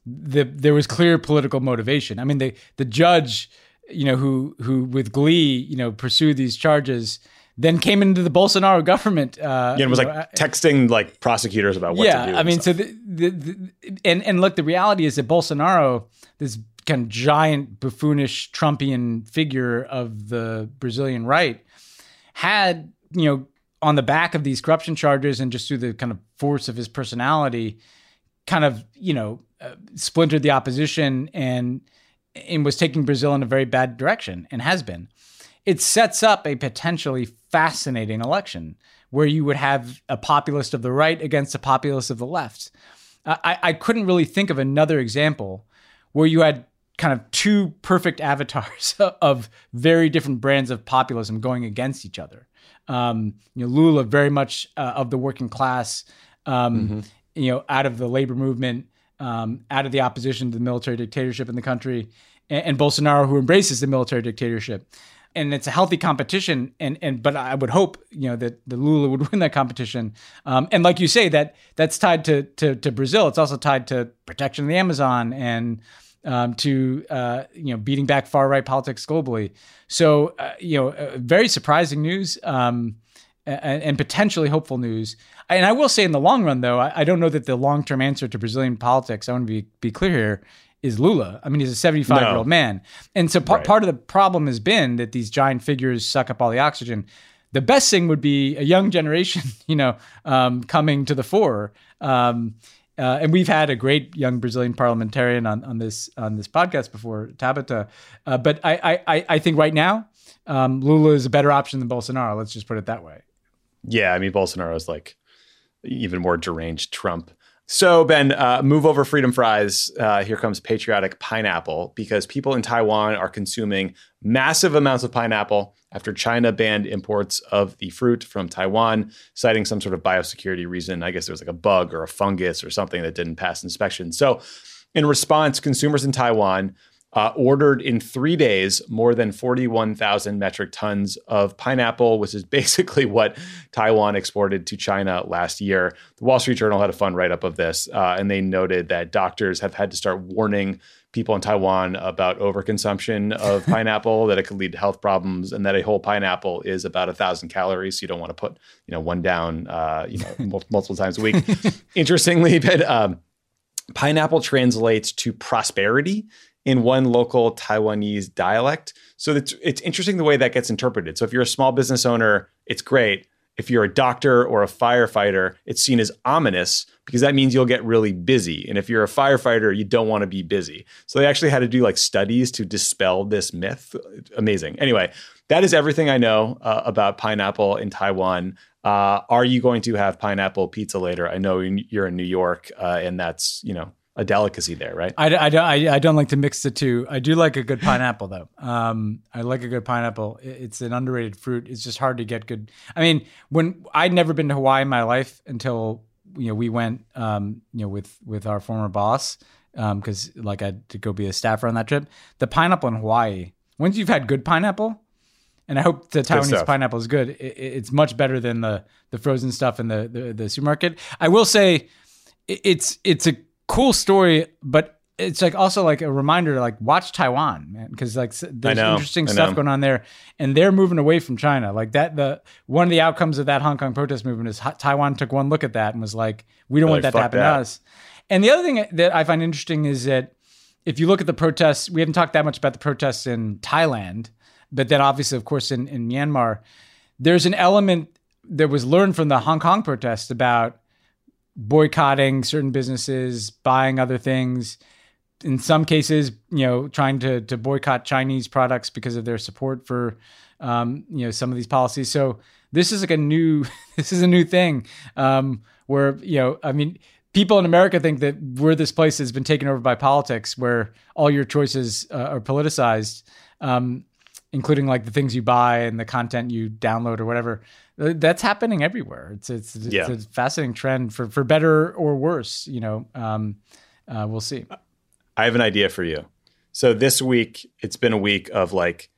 the, there was clear political motivation. I mean the the judge you know who who with glee you know pursued these charges then came into the Bolsonaro government. Uh, yeah, and was like know, texting like prosecutors about what yeah, to do. I mean, so the, the, the, and and look, the reality is that Bolsonaro, this kind of giant buffoonish Trumpian figure of the Brazilian right, had you know on the back of these corruption charges and just through the kind of force of his personality, kind of you know uh, splintered the opposition and and was taking Brazil in a very bad direction and has been it sets up a potentially fascinating election where you would have a populist of the right against a populist of the left. I, I couldn't really think of another example where you had kind of two perfect avatars of very different brands of populism going against each other. Um, you know, Lula very much uh, of the working class, um, mm-hmm. you know, out of the labor movement, um, out of the opposition to the military dictatorship in the country, and, and Bolsonaro who embraces the military dictatorship and it's a healthy competition. And and but I would hope you know that the Lula would win that competition. Um, and like you say, that that's tied to, to to Brazil. It's also tied to protection of the Amazon and um, to uh, you know beating back far right politics globally. So uh, you know, uh, very surprising news. Um, and, and, potentially hopeful news. And I will say, in the long run, though, I, I don't know that the long term answer to Brazilian politics. I want to be be clear here is Lula. I mean, he's a 75 year old man. And so par- right. part of the problem has been that these giant figures suck up all the oxygen. The best thing would be a young generation, you know, um, coming to the fore. Um, uh, and we've had a great young Brazilian parliamentarian on, on this on this podcast before, Tabata. Uh, but I, I I think right now, um, Lula is a better option than Bolsonaro. Let's just put it that way. Yeah, I mean Bolsonaro is like even more deranged Trump. So, Ben, uh, move over freedom fries. Uh, here comes patriotic pineapple because people in Taiwan are consuming massive amounts of pineapple after China banned imports of the fruit from Taiwan, citing some sort of biosecurity reason. I guess there was like a bug or a fungus or something that didn't pass inspection. So, in response, consumers in Taiwan uh, ordered in three days more than 41,000 metric tons of pineapple, which is basically what Taiwan exported to China last year. The Wall Street Journal had a fun write up of this, uh, and they noted that doctors have had to start warning people in Taiwan about overconsumption of pineapple, that it could lead to health problems, and that a whole pineapple is about a thousand calories. So you don't want to put, you know, one down, uh, you know, multiple times a week. Interestingly, but um, pineapple translates to prosperity in one local Taiwanese dialect. So it's, it's interesting the way that gets interpreted. So if you're a small business owner, it's great. If you're a doctor or a firefighter, it's seen as ominous because that means you'll get really busy. And if you're a firefighter, you don't want to be busy. So they actually had to do like studies to dispel this myth. Amazing. Anyway, that is everything I know uh, about pineapple in Taiwan. Uh, are you going to have pineapple pizza later? I know you're in New York, uh, and that's you know a delicacy there, right? I, I, don't, I, I, don't like to mix the two. I do like a good pineapple, though. Um, I like a good pineapple. It's an underrated fruit. It's just hard to get good. I mean, when I'd never been to Hawaii in my life until you know we went, um, you know, with with our former boss, because um, like I had to go be a staffer on that trip. The pineapple in Hawaii. Once you've had good pineapple, and I hope the Taiwanese pineapple is good. It, it's much better than the the frozen stuff in the, the the supermarket. I will say, it's it's a cool story, but it's like also like a reminder to like watch Taiwan, man, because like there's interesting stuff going on there, and they're moving away from China. Like that, the one of the outcomes of that Hong Kong protest movement is Taiwan took one look at that and was like, we don't want that to happen that. to us. And the other thing that I find interesting is that if you look at the protests, we haven't talked that much about the protests in Thailand, but then obviously, of course, in, in Myanmar, there's an element that was learned from the Hong Kong protests about boycotting certain businesses, buying other things. In some cases, you know, trying to to boycott Chinese products because of their support for, um, you know, some of these policies. So this is like a new this is a new thing um, where you know, I mean, people in America think that we're this place that's been taken over by politics, where all your choices uh, are politicized. Um, including like the things you buy and the content you download or whatever. That's happening everywhere. It's it's, it's yeah. a fascinating trend for for better or worse. You know, um, uh, we'll see. I have an idea for you. So this week, it's been a week of like,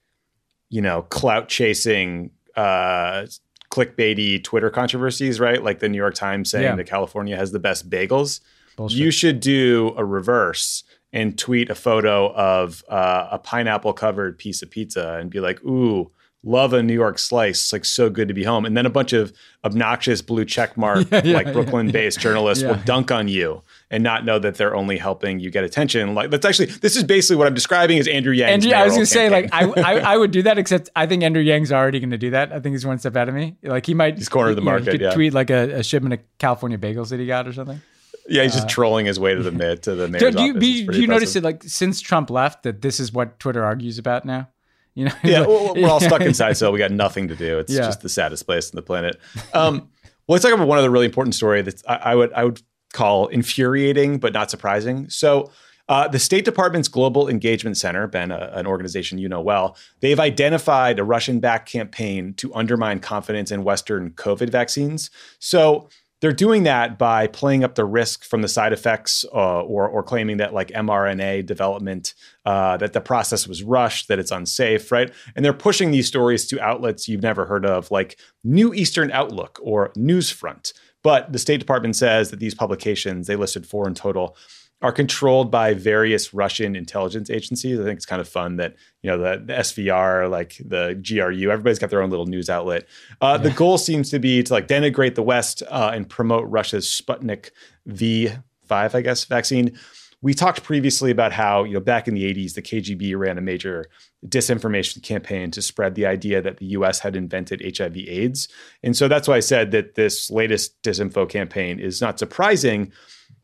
you know, clout chasing, uh, clickbaity Twitter controversies, right? Like the New York Times saying yeah. that California has the best bagels. Bullshit. You should do a reverse and tweet a photo of uh, a pineapple covered piece of pizza and be like, "Ooh, love a New York slice. It's like so good to be home." And then a bunch of obnoxious blue checkmark yeah, yeah, like Brooklyn based yeah. journalists will dunk on you and not know that they're only helping you get attention. Like that's actually this is basically what I'm describing as Andrew Yang. Andrew, I was going to say like I, I, I would do that except I think Andrew Yang's already going to do that. I think he's one step ahead of me. Like he might he's corner of the market. Know, tweet like a, a shipment of California bagels that he got or something. Yeah, he's just uh, trolling his way to the mid to the mayor's do you, office. Do you notice it like since Trump left that this is what Twitter argues about now? You know, yeah, like, we're all stuck inside, so we got nothing to do. It's yeah. just the saddest place on the planet. Um, well, let's talk about one other really important story that I, I, would I would call infuriating but not surprising. So. Uh, the State Department's Global Engagement Center, Ben, a, an organization you know well, they've identified a Russian backed campaign to undermine confidence in Western COVID vaccines. So they're doing that by playing up the risk from the side effects uh, or, or claiming that like mRNA development, uh, that the process was rushed, that it's unsafe, right? And they're pushing these stories to outlets you've never heard of, like New Eastern Outlook or Newsfront. But the State Department says that these publications, they listed four in total, are controlled by various Russian intelligence agencies. I think it's kind of fun that you know the, the SVR, like the GRU, everybody's got their own little news outlet. Uh, yeah. The goal seems to be to like denigrate the West uh, and promote Russia's Sputnik V five, I guess, vaccine. We talked previously about how you know back in the 80s, the KGB ran a major disinformation campaign to spread the idea that the U.S. had invented HIV/AIDS, and so that's why I said that this latest disinfo campaign is not surprising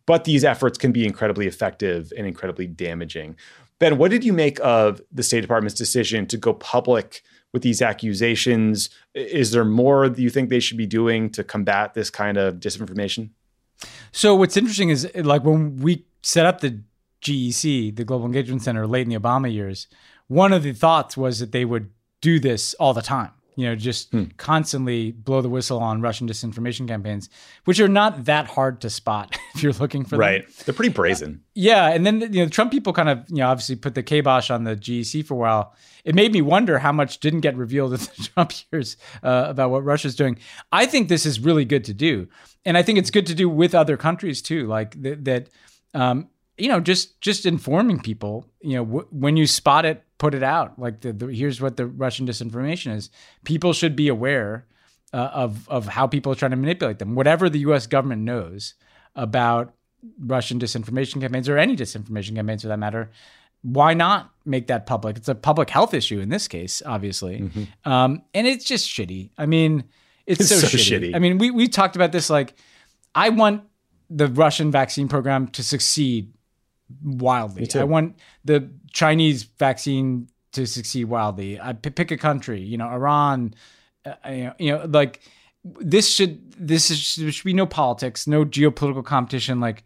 but these efforts can be incredibly effective and incredibly damaging. Ben, what did you make of the State Department's decision to go public with these accusations? Is there more that you think they should be doing to combat this kind of disinformation? So, what's interesting is like when we set up the GEC, the Global Engagement Center, late in the Obama years, one of the thoughts was that they would do this all the time you know, just hmm. constantly blow the whistle on Russian disinformation campaigns, which are not that hard to spot if you're looking for right. them. Right. They're pretty brazen. Uh, yeah. And then, you know, Trump people kind of, you know, obviously put the kibosh on the GEC for a while. It made me wonder how much didn't get revealed in the Trump years uh, about what Russia's doing. I think this is really good to do. And I think it's good to do with other countries too, like th- that, um, you know, just just informing people, you know, w- when you spot it, put it out. Like the, the, here's what the Russian disinformation is. People should be aware uh, of of how people are trying to manipulate them. Whatever the U.S. government knows about Russian disinformation campaigns or any disinformation campaigns for that matter, why not make that public? It's a public health issue in this case, obviously, mm-hmm. um, and it's just shitty. I mean, it's, it's so, so shitty. shitty. I mean, we we talked about this. Like, I want the Russian vaccine program to succeed wildly. I want the Chinese vaccine to succeed wildly. I p- pick a country, you know, Iran. Uh, you, know, you know, like this should this is there should be no politics, no geopolitical competition. Like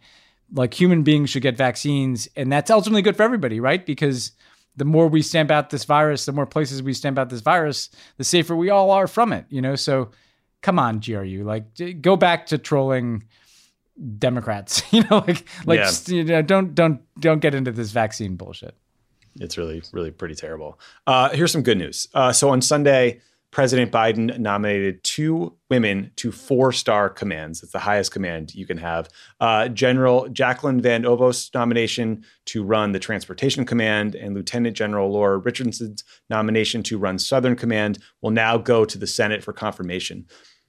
like human beings should get vaccines, and that's ultimately good for everybody, right? Because the more we stamp out this virus, the more places we stamp out this virus, the safer we all are from it. You know, so come on, GRU, like go back to trolling Democrats. you know, like like yeah. you know, don't don't don't get into this vaccine bullshit. It's really really pretty terrible. Uh, here's some good news. Uh, so on Sunday, President Biden nominated two women to four star commands. It's the highest command you can have. Uh, General Jacqueline Van Ovost's nomination to run the Transportation Command and Lieutenant General Laura Richardson's nomination to run Southern Command will now go to the Senate for confirmation.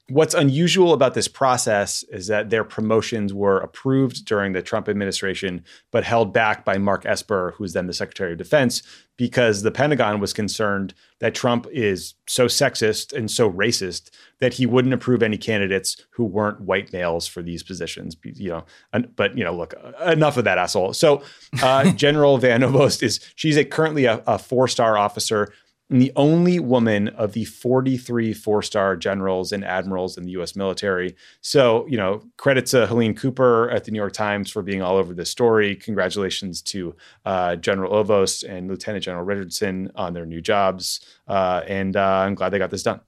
What's unusual about this process is that their promotions were approved during the Trump administration, but held back by Mark Esper, who's then the Secretary of Defense, because the Pentagon was concerned that Trump is so sexist and so racist that he wouldn't approve any candidates who weren't white males for these positions. You know, but you know, look, enough of that asshole. So, uh, General Van Ovost is she's a, currently a, a four-star officer and the only woman of the 43 four star generals and admirals in the US military. So, you know, credit to Helene Cooper at the New York Times for being all over this story. Congratulations to uh, General Ovost and Lieutenant General Richardson on their new jobs. Uh, and uh, I'm glad they got this done.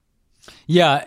Yeah,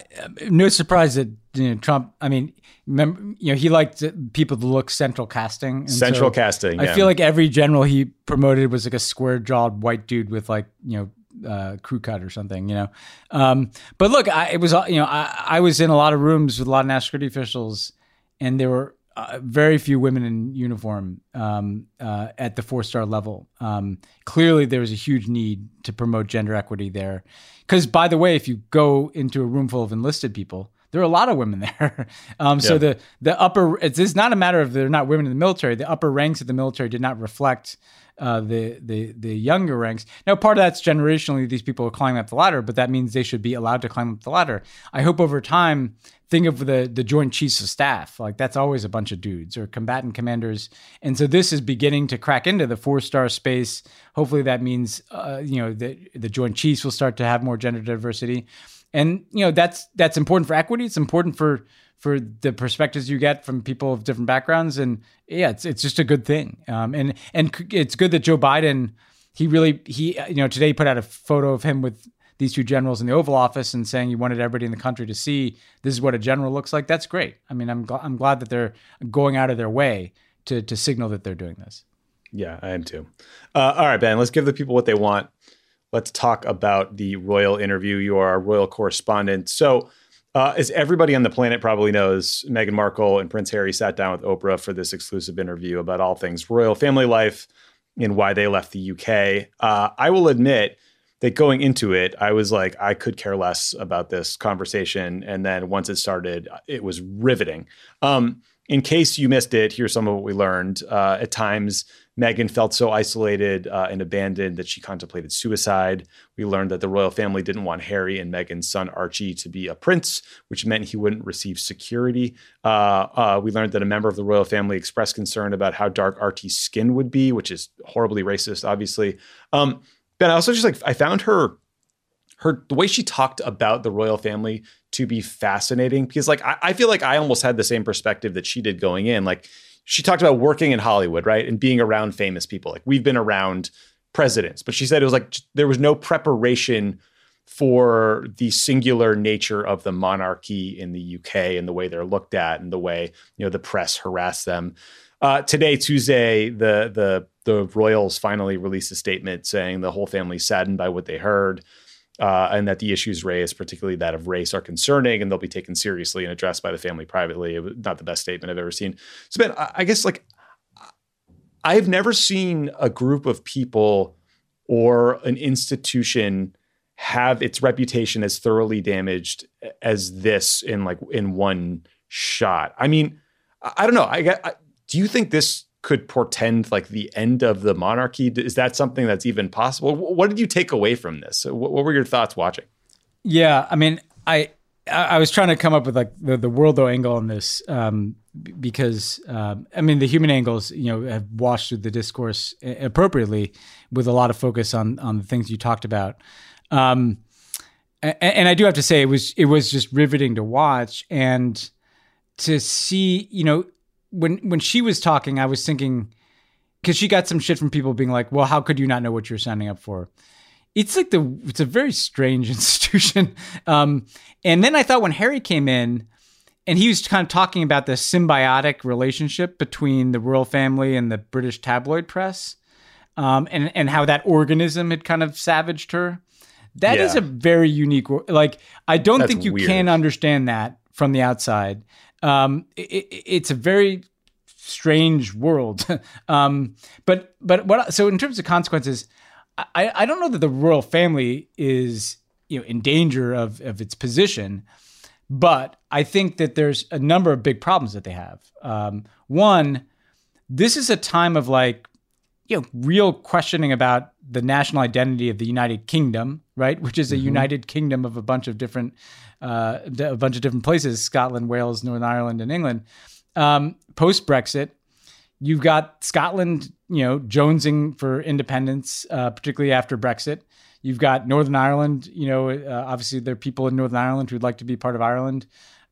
no surprise that you know, Trump. I mean, remember, you know, he liked people to look central casting. Central so casting. I feel like every general he promoted was like a square jawed white dude with like you know uh, crew cut or something, you know. Um, but look, I, it was you know I, I, was in a lot of rooms with a lot of national security officials, and there were uh, very few women in uniform um, uh, at the four star level. Um, clearly, there was a huge need to promote gender equity there. Because by the way, if you go into a room full of enlisted people, there are a lot of women there. Um, so the the upper it's, it's not a matter of they're not women in the military. The upper ranks of the military did not reflect uh, the the the younger ranks. Now, part of that's generationally these people are climbing up the ladder, but that means they should be allowed to climb up the ladder. I hope over time, think of the the Joint Chiefs of Staff, like that's always a bunch of dudes or combatant commanders, and so this is beginning to crack into the four star space. Hopefully, that means uh, you know the the Joint Chiefs will start to have more gender diversity, and you know that's that's important for equity. It's important for for the perspectives you get from people of different backgrounds. And yeah, it's it's just a good thing. Um, and and it's good that Joe Biden he really he you know today he put out a photo of him with these two generals in the Oval Office and saying you wanted everybody in the country to see this is what a general looks like. That's great. I mean, I'm gl- I'm glad that they're going out of their way to to signal that they're doing this. Yeah, I am too. Uh, all right, Ben, let's give the people what they want. Let's talk about the royal interview. You are a royal correspondent. So, uh, as everybody on the planet probably knows, Meghan Markle and Prince Harry sat down with Oprah for this exclusive interview about all things royal family life and why they left the UK. Uh, I will admit that going into it, I was like, I could care less about this conversation. And then once it started, it was riveting. Um, in case you missed it, here's some of what we learned. Uh, at times, Meghan felt so isolated uh, and abandoned that she contemplated suicide. We learned that the royal family didn't want Harry and Meghan's son Archie to be a prince, which meant he wouldn't receive security. Uh, uh, we learned that a member of the royal family expressed concern about how dark Archie's skin would be, which is horribly racist, obviously. Um, but I also just like I found her her the way she talked about the royal family to be fascinating because like I, I feel like I almost had the same perspective that she did going in. Like she talked about working in Hollywood, right? And being around famous people. Like we've been around presidents, but she said it was like there was no preparation for the singular nature of the monarchy in the UK and the way they're looked at and the way, you know, the press harass them. Uh, today, Tuesday, the the the royals finally released a statement saying the whole family saddened by what they heard uh, and that the issues raised, particularly that of race, are concerning and they'll be taken seriously and addressed by the family privately. It was not the best statement I've ever seen. So, Ben, I guess like I've never seen a group of people or an institution have its reputation as thoroughly damaged as this in like in one shot. I mean, I don't know. I, I do you think this could portend like the end of the monarchy? Is that something that's even possible? What did you take away from this? What, were your thoughts watching? Yeah, I mean, I I was trying to come up with like the, the world angle on this um, because um, I mean the human angles you know have washed through the discourse appropriately with a lot of focus on on the things you talked about. Um, and, and I do have to say it was it was just riveting to watch and to see you know when when she was talking, I was thinking because she got some shit from people being like, "Well, how could you not know what you're signing up for?" It's like the it's a very strange institution. Um, and then I thought when Harry came in, and he was kind of talking about the symbiotic relationship between the royal family and the British tabloid press, um, and and how that organism had kind of savaged her. That yeah. is a very unique. Like I don't That's think you weird. can understand that from the outside. Um, it, it's a very strange world. um, but but what so in terms of consequences, I, I don't know that the royal family is you know in danger of of its position, but I think that there's a number of big problems that they have. Um, one, this is a time of like you know real questioning about the national identity of the United Kingdom, right? Which is a mm-hmm. United Kingdom of a bunch of different, uh, a bunch of different places: Scotland, Wales, Northern Ireland, and England. Um, Post Brexit, you've got Scotland, you know, jonesing for independence, uh, particularly after Brexit. You've got Northern Ireland. You know, uh, obviously there are people in Northern Ireland who'd like to be part of Ireland.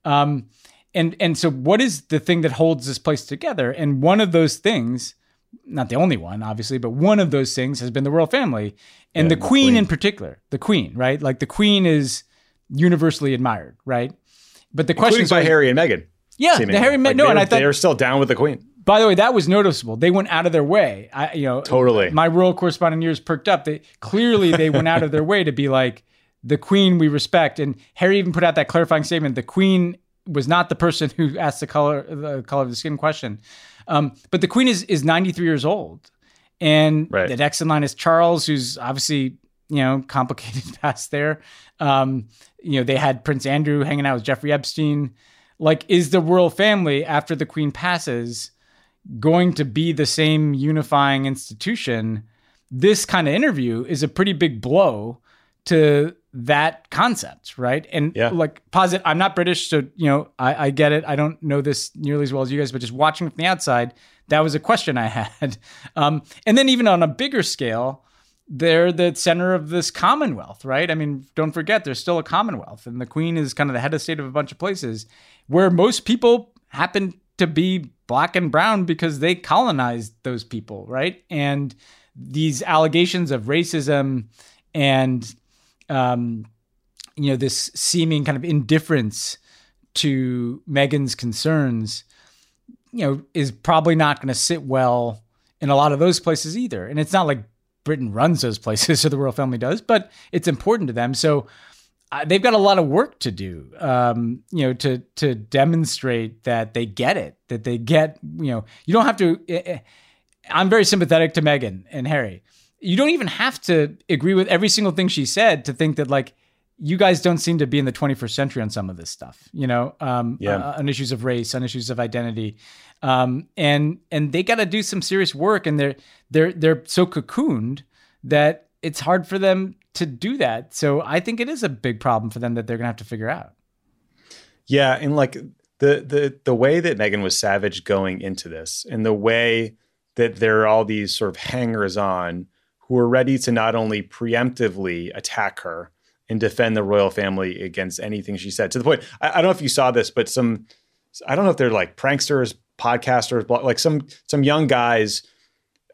Um, and and so, what is the thing that holds this place together? And one of those things not the only one, obviously, but one of those things has been the royal family and yeah, the, queen the, queen in particular. The queen, right? Like the queen is universally admired, right? But the question is by Harry and Meghan. Yeah, seemingly. the Harry and like no, and I thought they're still down with the queen. By the way, that was noticeable. They went out of their way. I, you know, totally. My royal correspondent ears perked up. They clearly they went out of their way to be like the queen we respect. And Harry even put out that clarifying statement: the queen was not the person who asked the color the color of the skin question. Um, but the Queen is is 93 years old, and right. the next in line is Charles, who's obviously you know complicated past there. Um, you know they had Prince Andrew hanging out with Jeffrey Epstein. Like, is the royal family after the Queen passes going to be the same unifying institution? This kind of interview is a pretty big blow to that concept, right? And yeah. like posit, I'm not British, so you know, I, I, get it. I don't know this nearly as well as you guys, but just watching from the outside, that was a question I had. Um, and then even on a bigger scale, they're the center of this commonwealth, right? I mean, don't forget, there's still a commonwealth, and the queen is kind of the head of state of a bunch of places where most people happen to be black and brown because they colonized those people, right? And these allegations of racism and um, you know, this seeming kind of indifference to Meghan's concerns, you know, is probably not going to sit well in a lot of those places either. And it's not like Britain runs those places or the royal family does, but it's important to them. So uh, they've got a lot of work to do, um, you know, to to demonstrate that they get it, that they get, you know, you don't have to. Uh, I'm very sympathetic to Meghan and Harry. You don't even have to agree with every single thing she said to think that like you guys don't seem to be in the 21st century on some of this stuff, you know, um, yeah. uh, on issues of race, on issues of identity, um, and and they got to do some serious work, and they're they're they're so cocooned that it's hard for them to do that. So I think it is a big problem for them that they're gonna have to figure out. Yeah, and like the the the way that Meghan was savage going into this, and the way that there are all these sort of hangers on who are ready to not only preemptively attack her and defend the royal family against anything she said. To the point, I, I don't know if you saw this, but some I don't know if they're like pranksters, podcasters, like some some young guys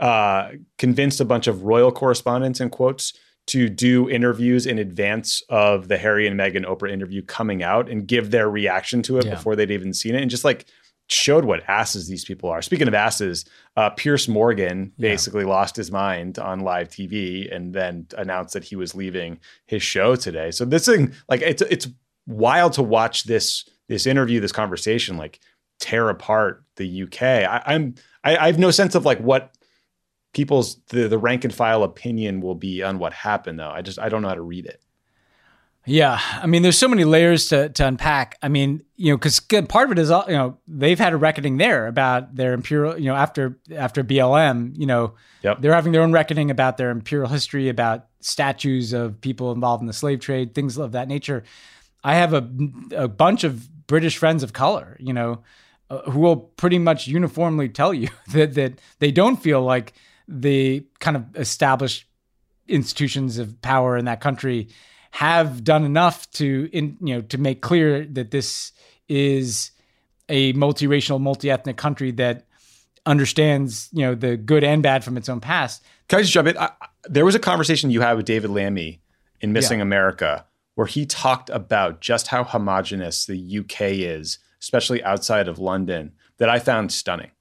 uh, convinced a bunch of royal correspondents in quotes to do interviews in advance of the Harry and Meghan Oprah interview coming out and give their reaction to it yeah. before they'd even seen it and just like showed what asses these people are. Speaking of asses, uh, Piers Morgan basically yeah. lost his mind on live TV and then announced that he was leaving his show today. So this thing, like, it's it's wild to watch this this interview, this conversation, like tear apart the UK. I, I'm I, I have no sense of like what people's the, the rank and file opinion will be on what happened though i just i don't know how to read it yeah i mean there's so many layers to, to unpack i mean you know because part of it is you know they've had a reckoning there about their imperial you know after after blm you know yep. they're having their own reckoning about their imperial history about statues of people involved in the slave trade things of that nature i have a, a bunch of british friends of color you know uh, who will pretty much uniformly tell you that that they don't feel like the kind of established institutions of power in that country have done enough to in, you know to make clear that this is a multiracial multi-ethnic country that understands you know the good and bad from its own past can i just jump in I, there was a conversation you had with david lammy in missing yeah. america where he talked about just how homogenous the uk is especially outside of london that i found stunning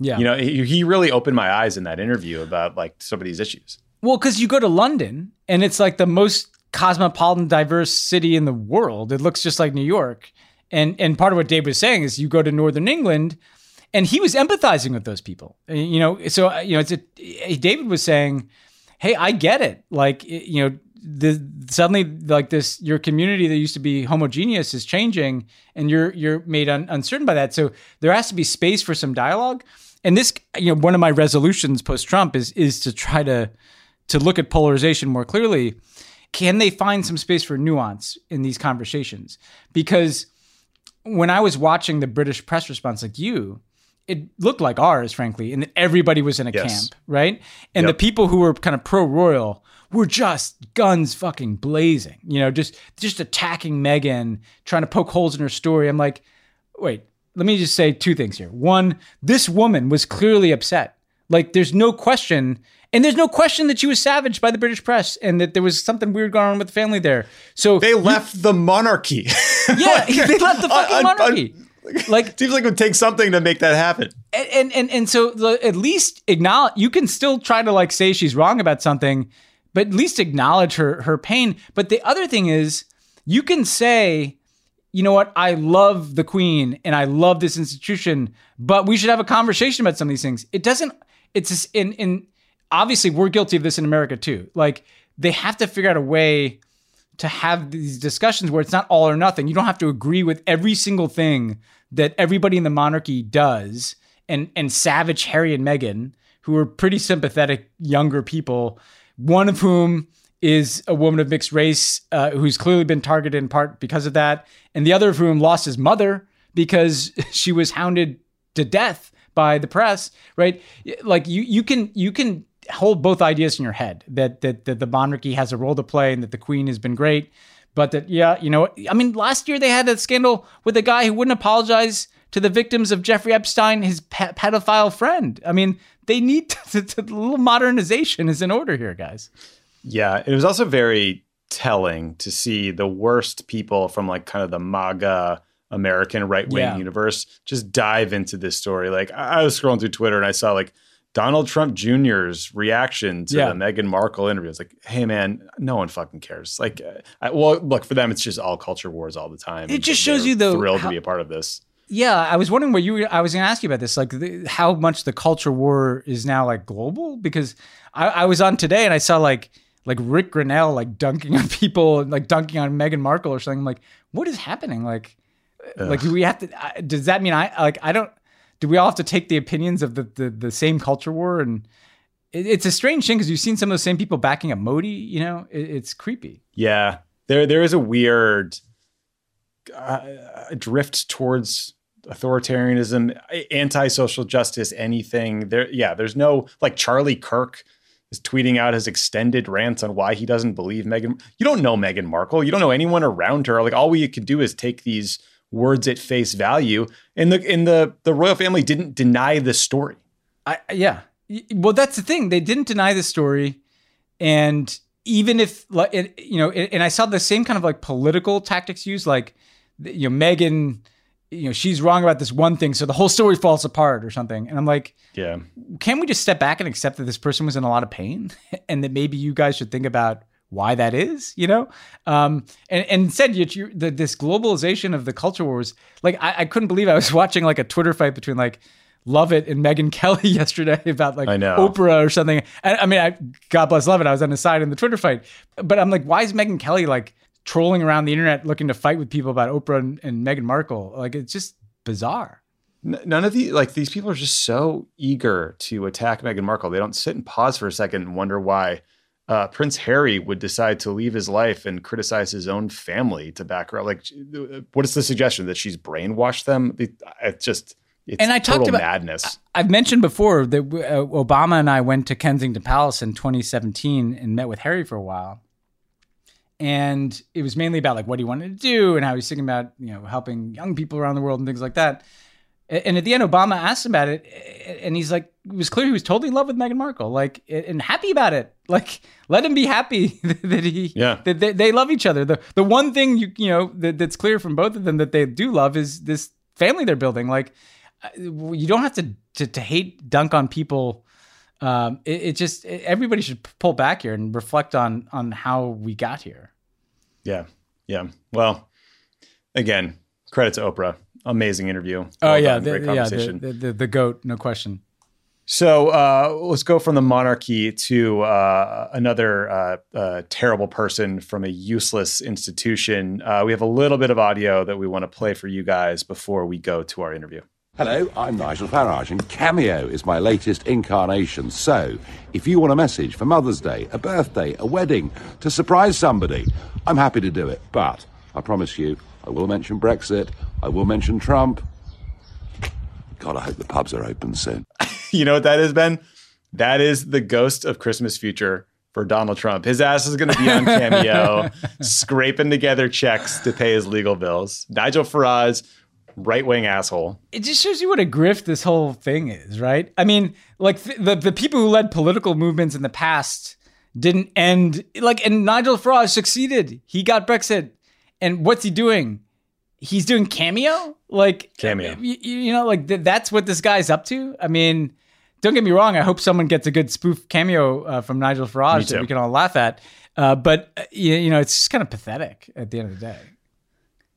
yeah. You know, he, he really opened my eyes in that interview about like some of these issues. Well, because you go to London and it's like the most cosmopolitan, diverse city in the world. It looks just like New York. And and part of what Dave was saying is you go to Northern England, and he was empathizing with those people. You know, so uh, you know, it's a, David was saying, "Hey, I get it. Like, you know, the suddenly like this your community that used to be homogeneous is changing and you're you're made un, uncertain by that so there has to be space for some dialogue and this you know one of my resolutions post Trump is is to try to to look at polarization more clearly. Can they find some space for nuance in these conversations? Because when I was watching the British press response, like you, it looked like ours, frankly, and everybody was in a yes. camp, right? And yep. the people who were kind of pro royal were just guns fucking blazing, you know, just just attacking Meghan, trying to poke holes in her story. I'm like, wait, let me just say two things here. One, this woman was clearly upset. Like, there's no question, and there's no question that she was savaged by the British press and that there was something weird going on with the family there. So they left the monarchy. Yeah, they left the fucking monarchy. like seems like it would take something to make that happen. And and and, and so the, at least acknowledge. You can still try to like say she's wrong about something, but at least acknowledge her her pain. But the other thing is, you can say you know what? I love the Queen and I love this institution, but we should have a conversation about some of these things. It doesn't. It's just in in obviously we're guilty of this in America too. Like they have to figure out a way to have these discussions where it's not all or nothing. You don't have to agree with every single thing that everybody in the monarchy does. And and savage Harry and Meghan, who are pretty sympathetic younger people, one of whom is a woman of mixed race uh, who's clearly been targeted in part because of that, and the other of whom lost his mother because she was hounded to death by the press. Right? Like you, you can you can hold both ideas in your head that that, that the monarchy has a role to play and that the queen has been great, but that yeah, you know, I mean, last year they had a scandal with a guy who wouldn't apologize to the victims of Jeffrey Epstein, his pe- pedophile friend. I mean, they need to, to, to, a little modernization is in order here, guys. Yeah, it was also very telling to see the worst people from like kind of the MAGA American right wing Yeah. universe just dive into this story. Like I I was scrolling through Twitter and I saw like Donald Trump Jr.'s reaction to Yeah. the Meghan Markle interview. It's like, hey man, no one fucking cares. Like, uh, I, well, look for them, it's just all culture wars all the time. It just shows you, though, thrilled how- to be a part of this. Yeah, I was wondering where you. were- I was going to ask you about this, like the, how much the culture war is now like global. Because I, I was on today and I saw like like Ric Grenell like dunking on people, like dunking on Meghan Markle or something. I'm like, what is happening? Like, like we have to? I- Does that mean I like I don't? Do we all have to take the opinions of the the, the same culture war? And it, it's a strange thing because you've seen some of those same people backing up Modi. You know, it, it's creepy. Yeah, there there is a weird uh, drift towards authoritarianism, anti-social justice, anything. There, yeah, there's no like Charlie Kirk is tweeting out his extended rants on why he doesn't believe Meghan. You don't know Meghan Markle. You don't know anyone around her. Like all we could do is take these words at face value. And the in the the royal family didn't deny the story. I yeah. Well, that's the thing. They didn't deny the story, and even if like you know, and and I saw the same kind of like political tactics used, like you know, Meghan, you know, she's wrong about this one thing, so the whole story falls apart or something. And I'm like, Yeah. can we just step back and accept that this person was in a lot of pain, and that maybe you guys should think about why that is, you know? Um, and, and instead, you, the, this globalization of the culture wars, like I, I couldn't believe I was watching like a Twitter fight between like Lovett and Megyn Kelly yesterday about like I know. Oprah or something. And, I mean, I, God bless Lovett, I was on his side in the Twitter fight, but I'm like, why is Megyn Kelly like trolling around the internet looking to fight with people about Oprah and, and Meghan Markle? Like, it's just bizarre. None of the like these people are just so eager to attack Meghan Markle. They don't sit and pause for a second and wonder why uh, Prince Harry would decide to leave his life and criticize his own family to back her. up. Like, what is the suggestion that she's brainwashed them? It- It's just it's And I talked total about- madness. I've mentioned before that uh, Obama and I went to Kensington Palace in 2017 and met with Harry for a while. And it was mainly about like what he wanted to do and how he's thinking about, you know, helping young people around the world and things like that. And at the end, Obama asked him about it, and he's like, it was clear he was totally in love with Meghan Markle, like, and happy about it. Like, let him be happy that he, Yeah. that they, they love each other. The the one thing you you know that, that's clear from both of them that they do love is this family they're building. Like, uh, you don't have to to, to hate dunk on people. Um, it, it just it- everybody should pull back here and reflect on on how we got here. Yeah, yeah. Well, again, credit to Oprah. Amazing interview. Oh Well yeah, done. the, great yeah, conversation. the, the, the the goat, no question. So uh, let's go from the monarchy to uh, another uh, uh, terrible person from a useless institution. Uh, we have a little bit of audio that we want to play for you guys before we go to our interview. Hello, I'm Nigel Farage, and Cameo is my latest incarnation. So, if you want a message for Mother's Day, a birthday, a wedding, to surprise somebody, I'm happy to do it. But I promise you, I will mention Brexit, I will mention Trump. God, I hope the pubs are open soon. You know what that is, Ben? That is the ghost of Christmas future for Donald Trump. His ass is going to be on Cameo, scraping together checks to pay his legal bills. Nigel Farage, right wing asshole. it just shows you what a grift this whole thing is, right? I mean, like th- the the people who led political movements in the past didn't end like, and Nigel Farage succeeded. He got Brexit, and what's he doing? He's doing cameo, like Cameo. You, you know, like th- that's what this guy's up to. I mean, don't get me wrong. I hope someone gets a good spoof cameo uh, from Nigel Farage that we can all laugh at. Uh, but uh, you, you know, it's just kind of pathetic at the end of the day.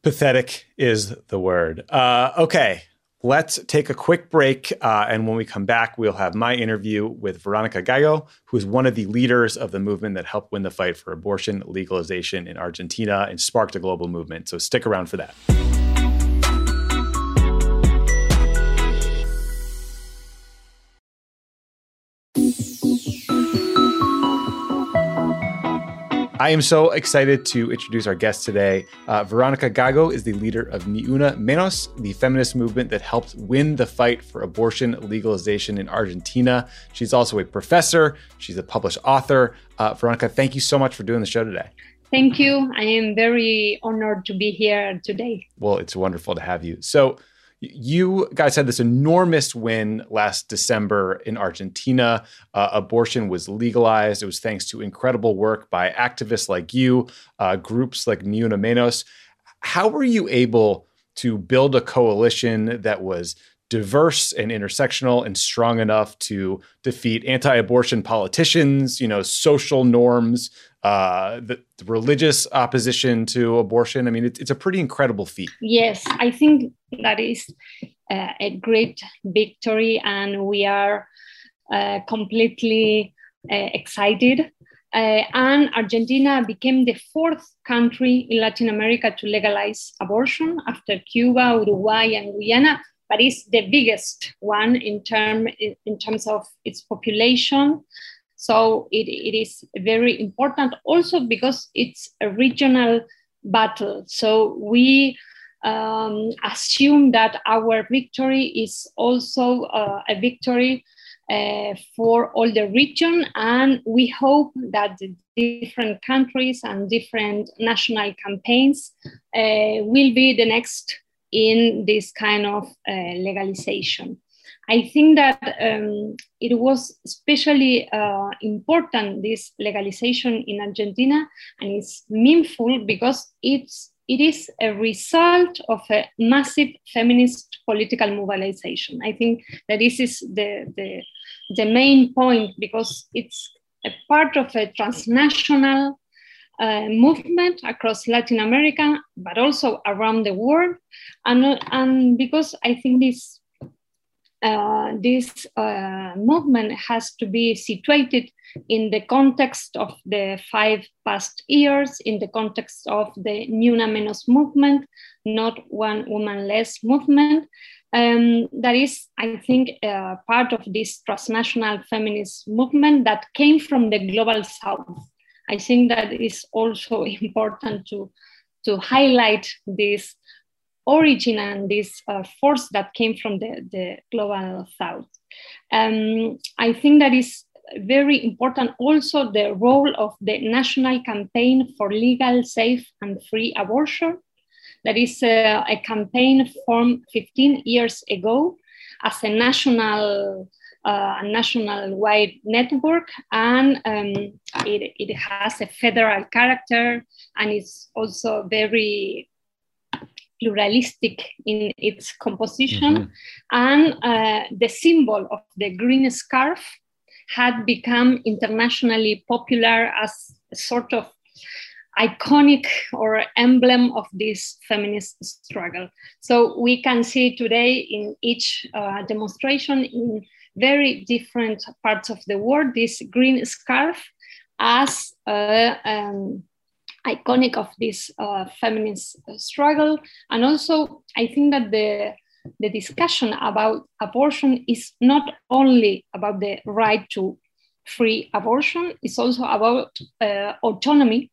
Pathetic is the word. Uh, okay, let's take a quick break. Uh, and when we come back, we'll have my interview with Veronica Gago, who is one of the leaders of the movement that helped win the fight for abortion legalization in Argentina and sparked a global movement. So stick around for that. I am so excited to introduce our guest today. Uh, Veronica Gago is the leader of Ni Una Menos, the feminist movement that helped win the fight for abortion legalization in Argentina. She's also a professor, she's a published author. Uh, Veronica, thank you so much for doing the show today. Thank you. I am very honored to be here today. Well, it's wonderful to have you. So, You guys had this enormous win last December in Argentina. Uh, abortion was legalized. It was thanks to incredible work by activists like you, uh, groups like Ni Una Menos. How were you able to build a coalition that was diverse and intersectional and strong enough to defeat anti-abortion politicians, you know, social norms, uh, the, the, religious opposition to abortion. I mean, it, it's a pretty incredible feat. Yes, I think that is uh, a great victory, and we are uh, completely uh, excited. Uh, and Argentina became the fourth country in Latin America to legalize abortion after Cuba, Uruguay, and Guyana but it's the biggest one in term in terms of its population. So it, it is very important also because it's a regional battle. So we um, assume that our victory is also uh, a victory uh, for all the region, and we hope that the different countries and different national campaigns uh, will be the next in this kind of uh, legalization. I think that um, it was especially uh, important this legalization in Argentina, and it's meaningful because it's it is a result of a massive feminist political mobilization. I think that this is the, the, the main point because it's a part of a transnational uh, movement across Latin America, but also around the world. And, and because I think this, uh, this uh, movement has to be situated in the context of the five past years, in the context of the Ni Una Menos movement, not one woman less movement. Um, that is, I think, uh, part of this transnational feminist movement that came from the global south. I think that is also important to, to highlight this origin and this uh, force that came from the, the global south. Um, I think that is very important also the role of the national campaign for legal, safe, and free abortion. That is uh, a campaign formed 15 years ago as a national uh, a national-wide network, and um, it, it has a federal character, and it's also very pluralistic in its composition. Mm-hmm. And uh, the symbol of the green scarf had become internationally popular as a sort of iconic or emblem of this feminist struggle. So we can see today in each uh, demonstration in very different parts of the world this green scarf as uh, um, iconic of this uh, feminist struggle. And also, I think that the the discussion about abortion is not only about the right to free abortion, it's also about uh, autonomy.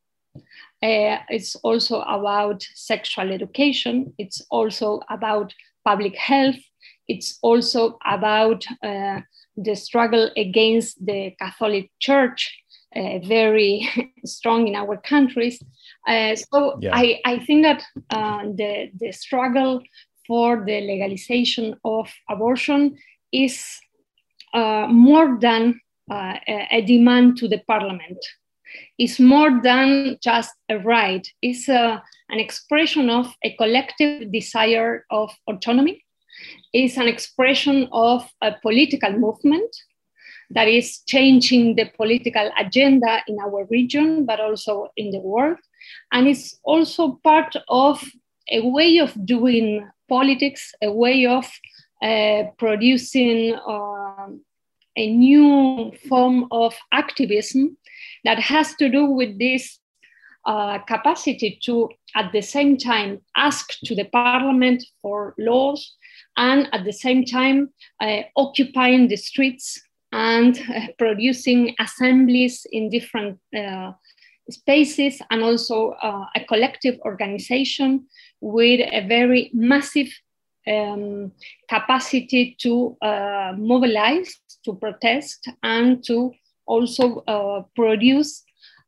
Uh, it's also about sexual education. It's also about public health. It's also about uh, the struggle against the Catholic Church, uh, very strong in our countries. Uh, so yeah. I, I think that uh, the, the struggle for the legalization of abortion is uh, more than uh, a demand to the parliament. It's more than just a right. It's an expression of a collective desire of autonomy It's an expression of a political movement that is changing the political agenda in our region, but also in the world. And it's also part of a way of doing politics, a way of uh, producing uh, a new form of activism that has to do with this uh, capacity to, at the same time, ask to the parliament for laws and at the same time uh, occupying the streets and uh, producing assemblies in different uh, spaces and also uh, a collective organization with a very massive um, capacity to uh, mobilize, to protest, and to also uh, produce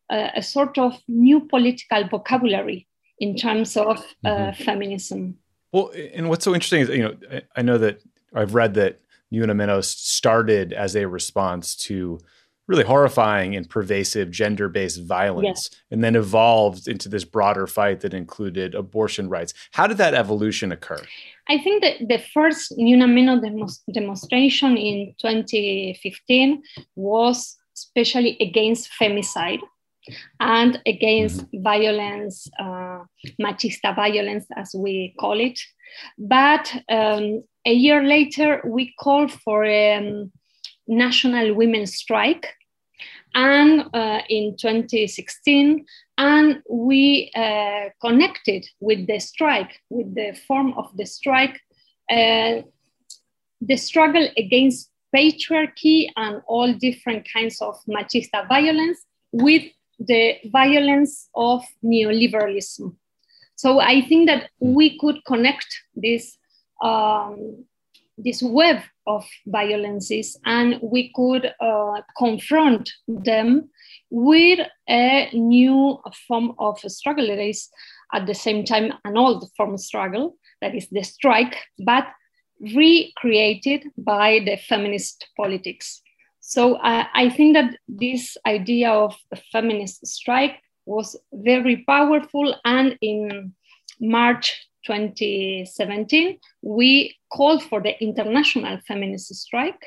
a sort of new political vocabulary in terms of mm-hmm. feminism. Well, and what's so interesting is, you know, I know that I've read that Menos started as a response to really horrifying and pervasive gender based violence yeah. and then evolved into this broader fight that included abortion rights. How did that evolution occur? I think that the first Ni Una Menos demonstration in 2015 was especially against femicide and against mm-hmm. violence, uh, machista violence, as we call it. But um, a year later, we called for a um, national women's strike. And uh, in 2016, and we uh, connected with the strike, with the form of the strike, uh, the struggle against patriarchy and all different kinds of machista violence with the violence of neoliberalism. So I think that we could connect this um, this web of violences and we could uh, confront them with a new form of struggle. That is at the same time an old form of struggle that is the strike but recreated by the feminist politics. So uh, i think that this idea of a feminist strike was very powerful and in march 2017, we called for the international feminist strike.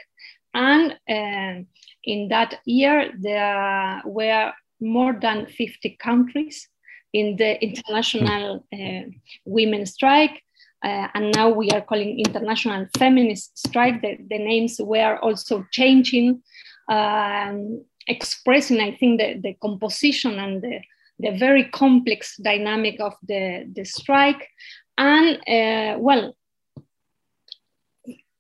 And uh, in that year, there were more than 50 countries in the international uh, women's strike. Uh, and now we are calling international feminist strike. The, the names were also changing, um, expressing, I think, the, the composition and the, the very complex dynamic of the, the strike. And uh, well,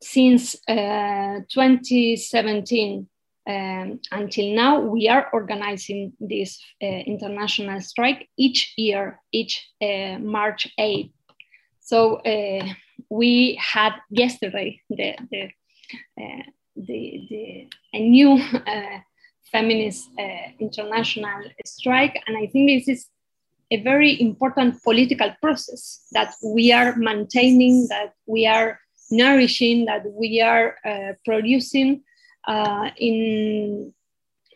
since uh, 2017 um, until now, we are organizing this uh, international strike each year, each uh, March 8th. So uh, we had yesterday the, the, uh, the, the, a new feminist international strike, and I think this is a very important political process that we are maintaining, that we are nourishing, that we are uh, producing uh, in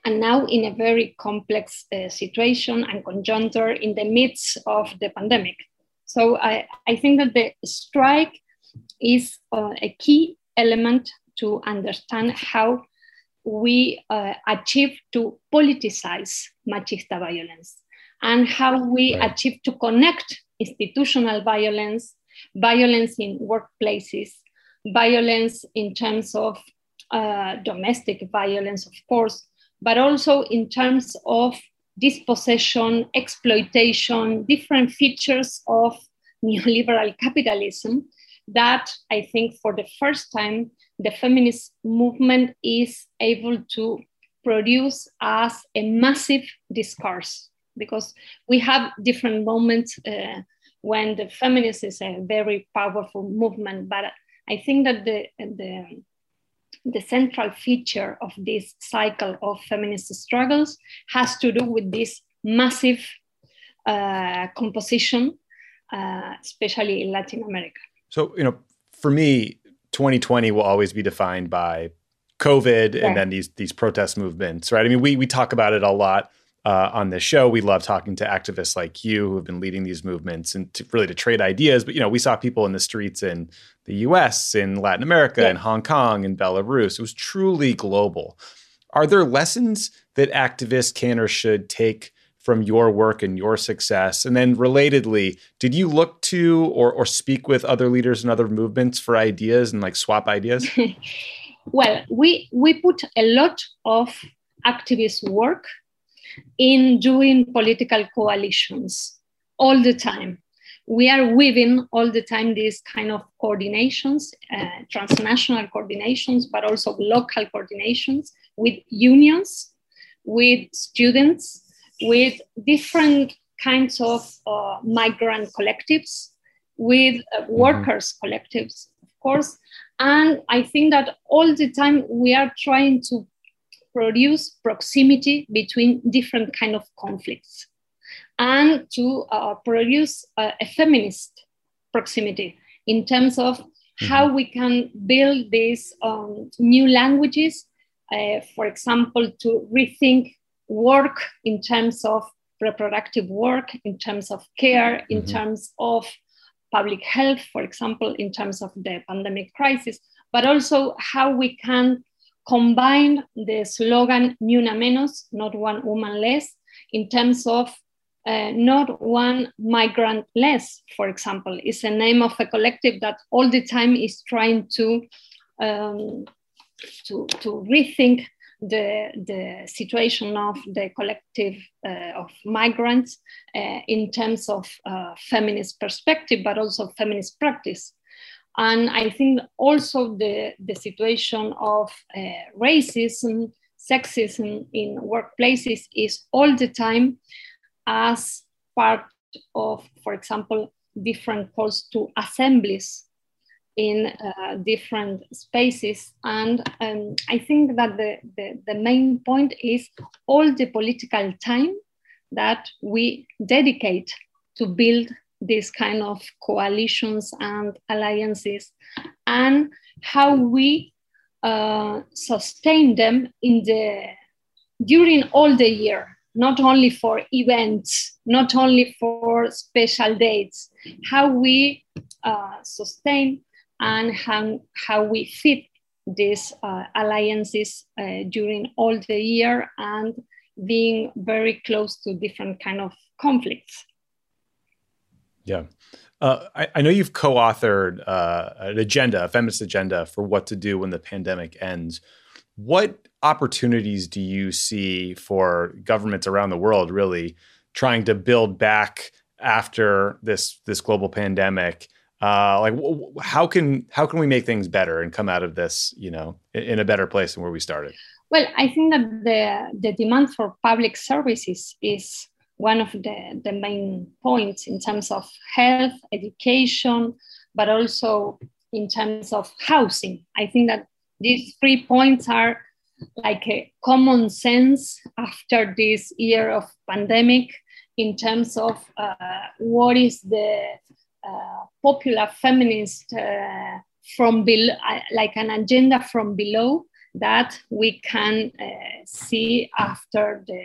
and now in a very complex uh, situation and conjuncture in the midst of the pandemic. So I, I think that the strike is uh, a key element to understand how we uh, achieve to politicize machista violence and how we right. achieve to connect institutional violence, violence in workplaces, violence in terms of uh, domestic violence, of course, but also in terms of dispossession, exploitation, different features of neoliberal capitalism that I think for the first time the feminist movement is able to produce as a massive discourse because we have different moments uh, when the feminist is a very powerful movement, but I think that the, the, the central feature of this cycle of feminist struggles has to do with this massive uh, composition, uh, especially in Latin America. So, you know, for me, 2020 will always be defined by COVID yeah. and then these these protest movements, right? I mean, we we talk about it a lot uh, on this show. We love talking to activists like you who have been leading these movements and to, really to trade ideas. But you know, we saw people in the streets in the U.S., in Latin America, yeah. in Hong Kong, in Belarus. It was truly global. Are there lessons that activists can or should take from your work and your success? And then, relatedly, did you look to or or speak with other leaders and other movements for ideas and like swap ideas? well, we we put a lot of activist work in doing political coalitions all the time. We are weaving all the time these kind of coordinations, uh, transnational coordinations, but also local coordinations with unions, with students, with different kinds of uh, migrant collectives, with uh, mm-hmm. workers' collectives, of course. And I think that all the time we are trying to produce proximity between different kind of conflicts and to uh, produce a feminist proximity in terms of mm-hmm. how we can build these um, new languages, uh, for example, to rethink work in terms of reproductive work, in terms of care, in mm-hmm. terms of public health, for example, in terms of the pandemic crisis, but also how we can combine the slogan Ni una menos, not one woman less, in terms of uh, not one migrant less, for example, is the name of a collective that all the time is trying to um, to, to rethink the, the situation of the collective uh, of migrants uh, in terms of uh, feminist perspective, but also feminist practice. And I think also the, the situation of uh, racism, sexism in workplaces is all the time as part of, for example, different calls to assemblies in uh, different spaces. And um, I think that the, the, the, main point is all the political time that we dedicate to build these kind of coalitions and alliances and how we uh, sustain them in the during all the year not only for events not only for special dates how we uh, sustain and how, how we fit these uh, alliances uh, during all the year and being very close to different kind of conflicts yeah. Uh, I, I, know you've co-authored uh, an agenda, a feminist agenda for what to do when the pandemic ends. What opportunities do you see for governments around the world really trying to build back after this this global pandemic? Uh, like, how can how can we make things better and come out of this, you know, in, in a better place than where we started? Well, I think that the the demand for public services is one of the, the main points in terms of health, education, but also in terms of housing. I think that these three points are like a common sense after this year of pandemic in terms of uh, what is the uh, popular feminist uh, from below, uh, like an agenda from below that we can uh, see after the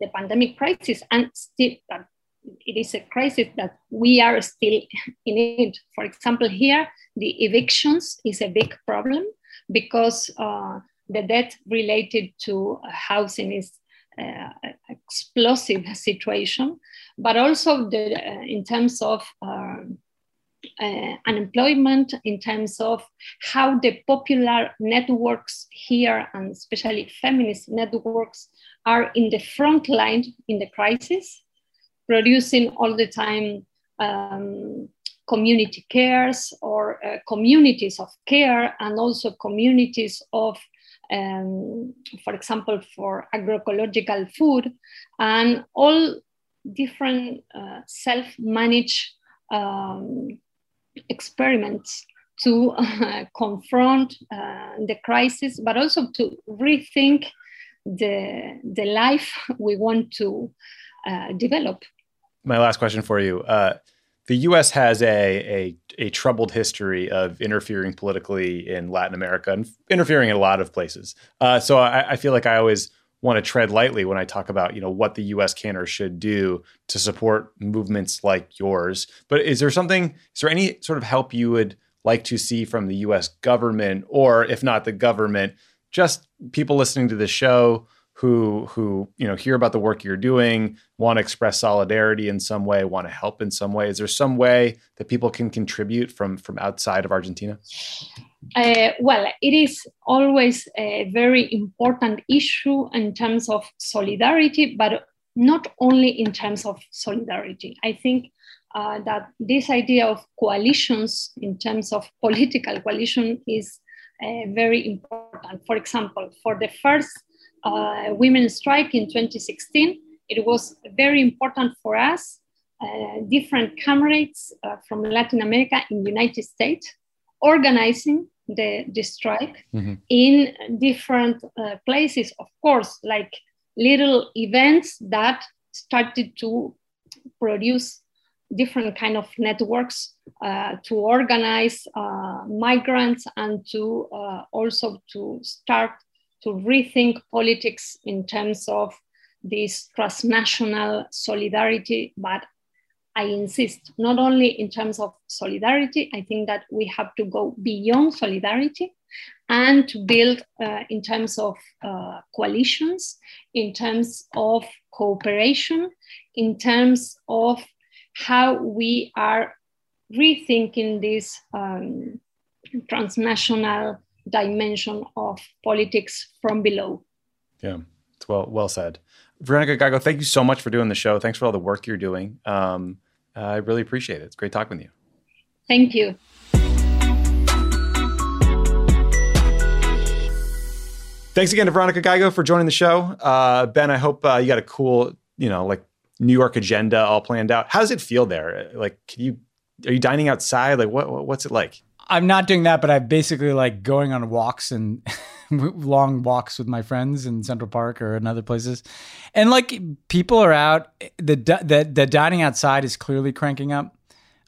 the pandemic crisis and still it is a crisis that we are still in it. For example, here the evictions is a big problem because uh, the debt related to housing is uh, explosive situation, but also the, uh, in terms of um, uh, unemployment, in terms of how the popular networks here, and especially feminist networks, are in the front line in the crisis, producing all the time um, community cares or uh, communities of care and also communities of um, for example for agroecological food and all different uh, self-managed um, experiments to uh, confront the crisis but also to rethink the the life we want to uh, develop. My last question for you: uh, the U.S. has a, a, a troubled history of interfering politically in Latin America and interfering in a lot of places. Uh, so I, I feel like I always want to tread lightly when I talk about you know what the U.S. can or should do to support movements like yours. But is there something? Is there any sort of help you would like to see from the U.S. government, or if not the government, just people listening to this show who who you know hear about the work you're doing want to express solidarity in some way want to help in some way. Is there some way that people can contribute from from outside of argentina? Uh, well it is always a very important issue in terms of solidarity but not only in terms of solidarity. I think uh, that this idea of coalitions in terms of political coalition is uh, very important. For example, for the first uh, women's strike in 2016, it was very important for us, uh, different comrades uh, from Latin America in the United States, organizing the, the strike mm-hmm. in different uh, places, of course, like little events that started to produce different kind of networks uh, to organize uh, migrants and to uh, also to start to rethink politics in terms of this transnational solidarity. But I insist, not only in terms of solidarity, I think that we have to go beyond solidarity and to build uh, in terms of uh, coalitions, in terms of cooperation, in terms of how we are rethinking this um, transnational dimension of politics from below. Yeah, it's well well said. Verónica Gago, thank you so much for doing the show. Thanks for all the work you're doing. Um, I really appreciate it. It's great talking with you. Thank you. Thanks again to Verónica Gago for joining the show. Uh, ben, I hope uh, you got a cool, you know, like New York agenda all planned out. How does it feel there? Like, can you are you dining outside? Like, what what's it like? I'm not doing that, but I'm basically like going on walks and long walks with my friends in Central Park or in other places, and like people are out. The the the dining outside is clearly cranking up.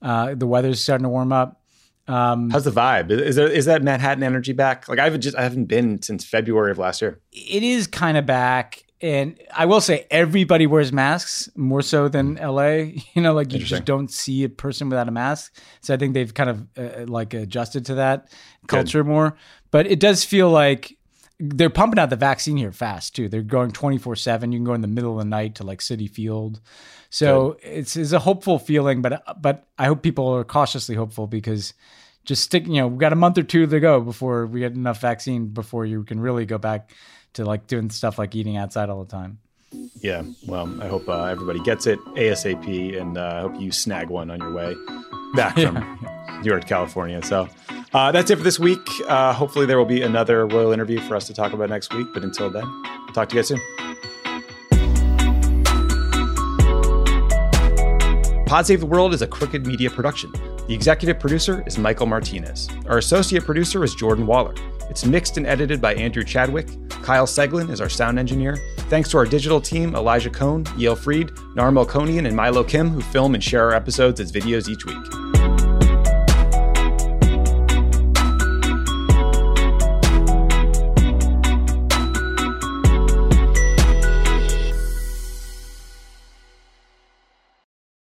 Uh, the weather's starting to warm up. Um, How's the vibe? Is there is that Manhattan energy back? Like I've just I haven't been since February of last year. It is kind of back, and I will say everybody wears masks more so than LA. You know, like you just don't see a person without a mask. So I think they've kind of uh, like adjusted to that culture Good. more. But it does feel like they're pumping out the vaccine here fast too. They're going 24 seven. You can go in the middle of the night to like Citi Field. So it's, it's a hopeful feeling, but, but I hope people are cautiously hopeful because just stick, you know, we've got a month or two to go before we get enough vaccine before you can really go back to like doing stuff like eating outside all the time. Yeah. Well, I hope uh, everybody gets it ASAP and uh, I hope you snag one on your way back from yeah. New York, California. So uh, that's it for this week. Uh, hopefully, there will be another royal interview for us to talk about next week. But until then, talk to you guys soon. Pod Save the World is a Crooked Media production. The executive producer is Michael Martinez. Our associate producer is Jordan Waller. It's mixed and edited by Andrew Chadwick. Kyle Seglin is our sound engineer. Thanks to our digital team, Elijah Cone, Yale Freed, Narmel Konian, and Milo Kim, who film and share our episodes as videos each week.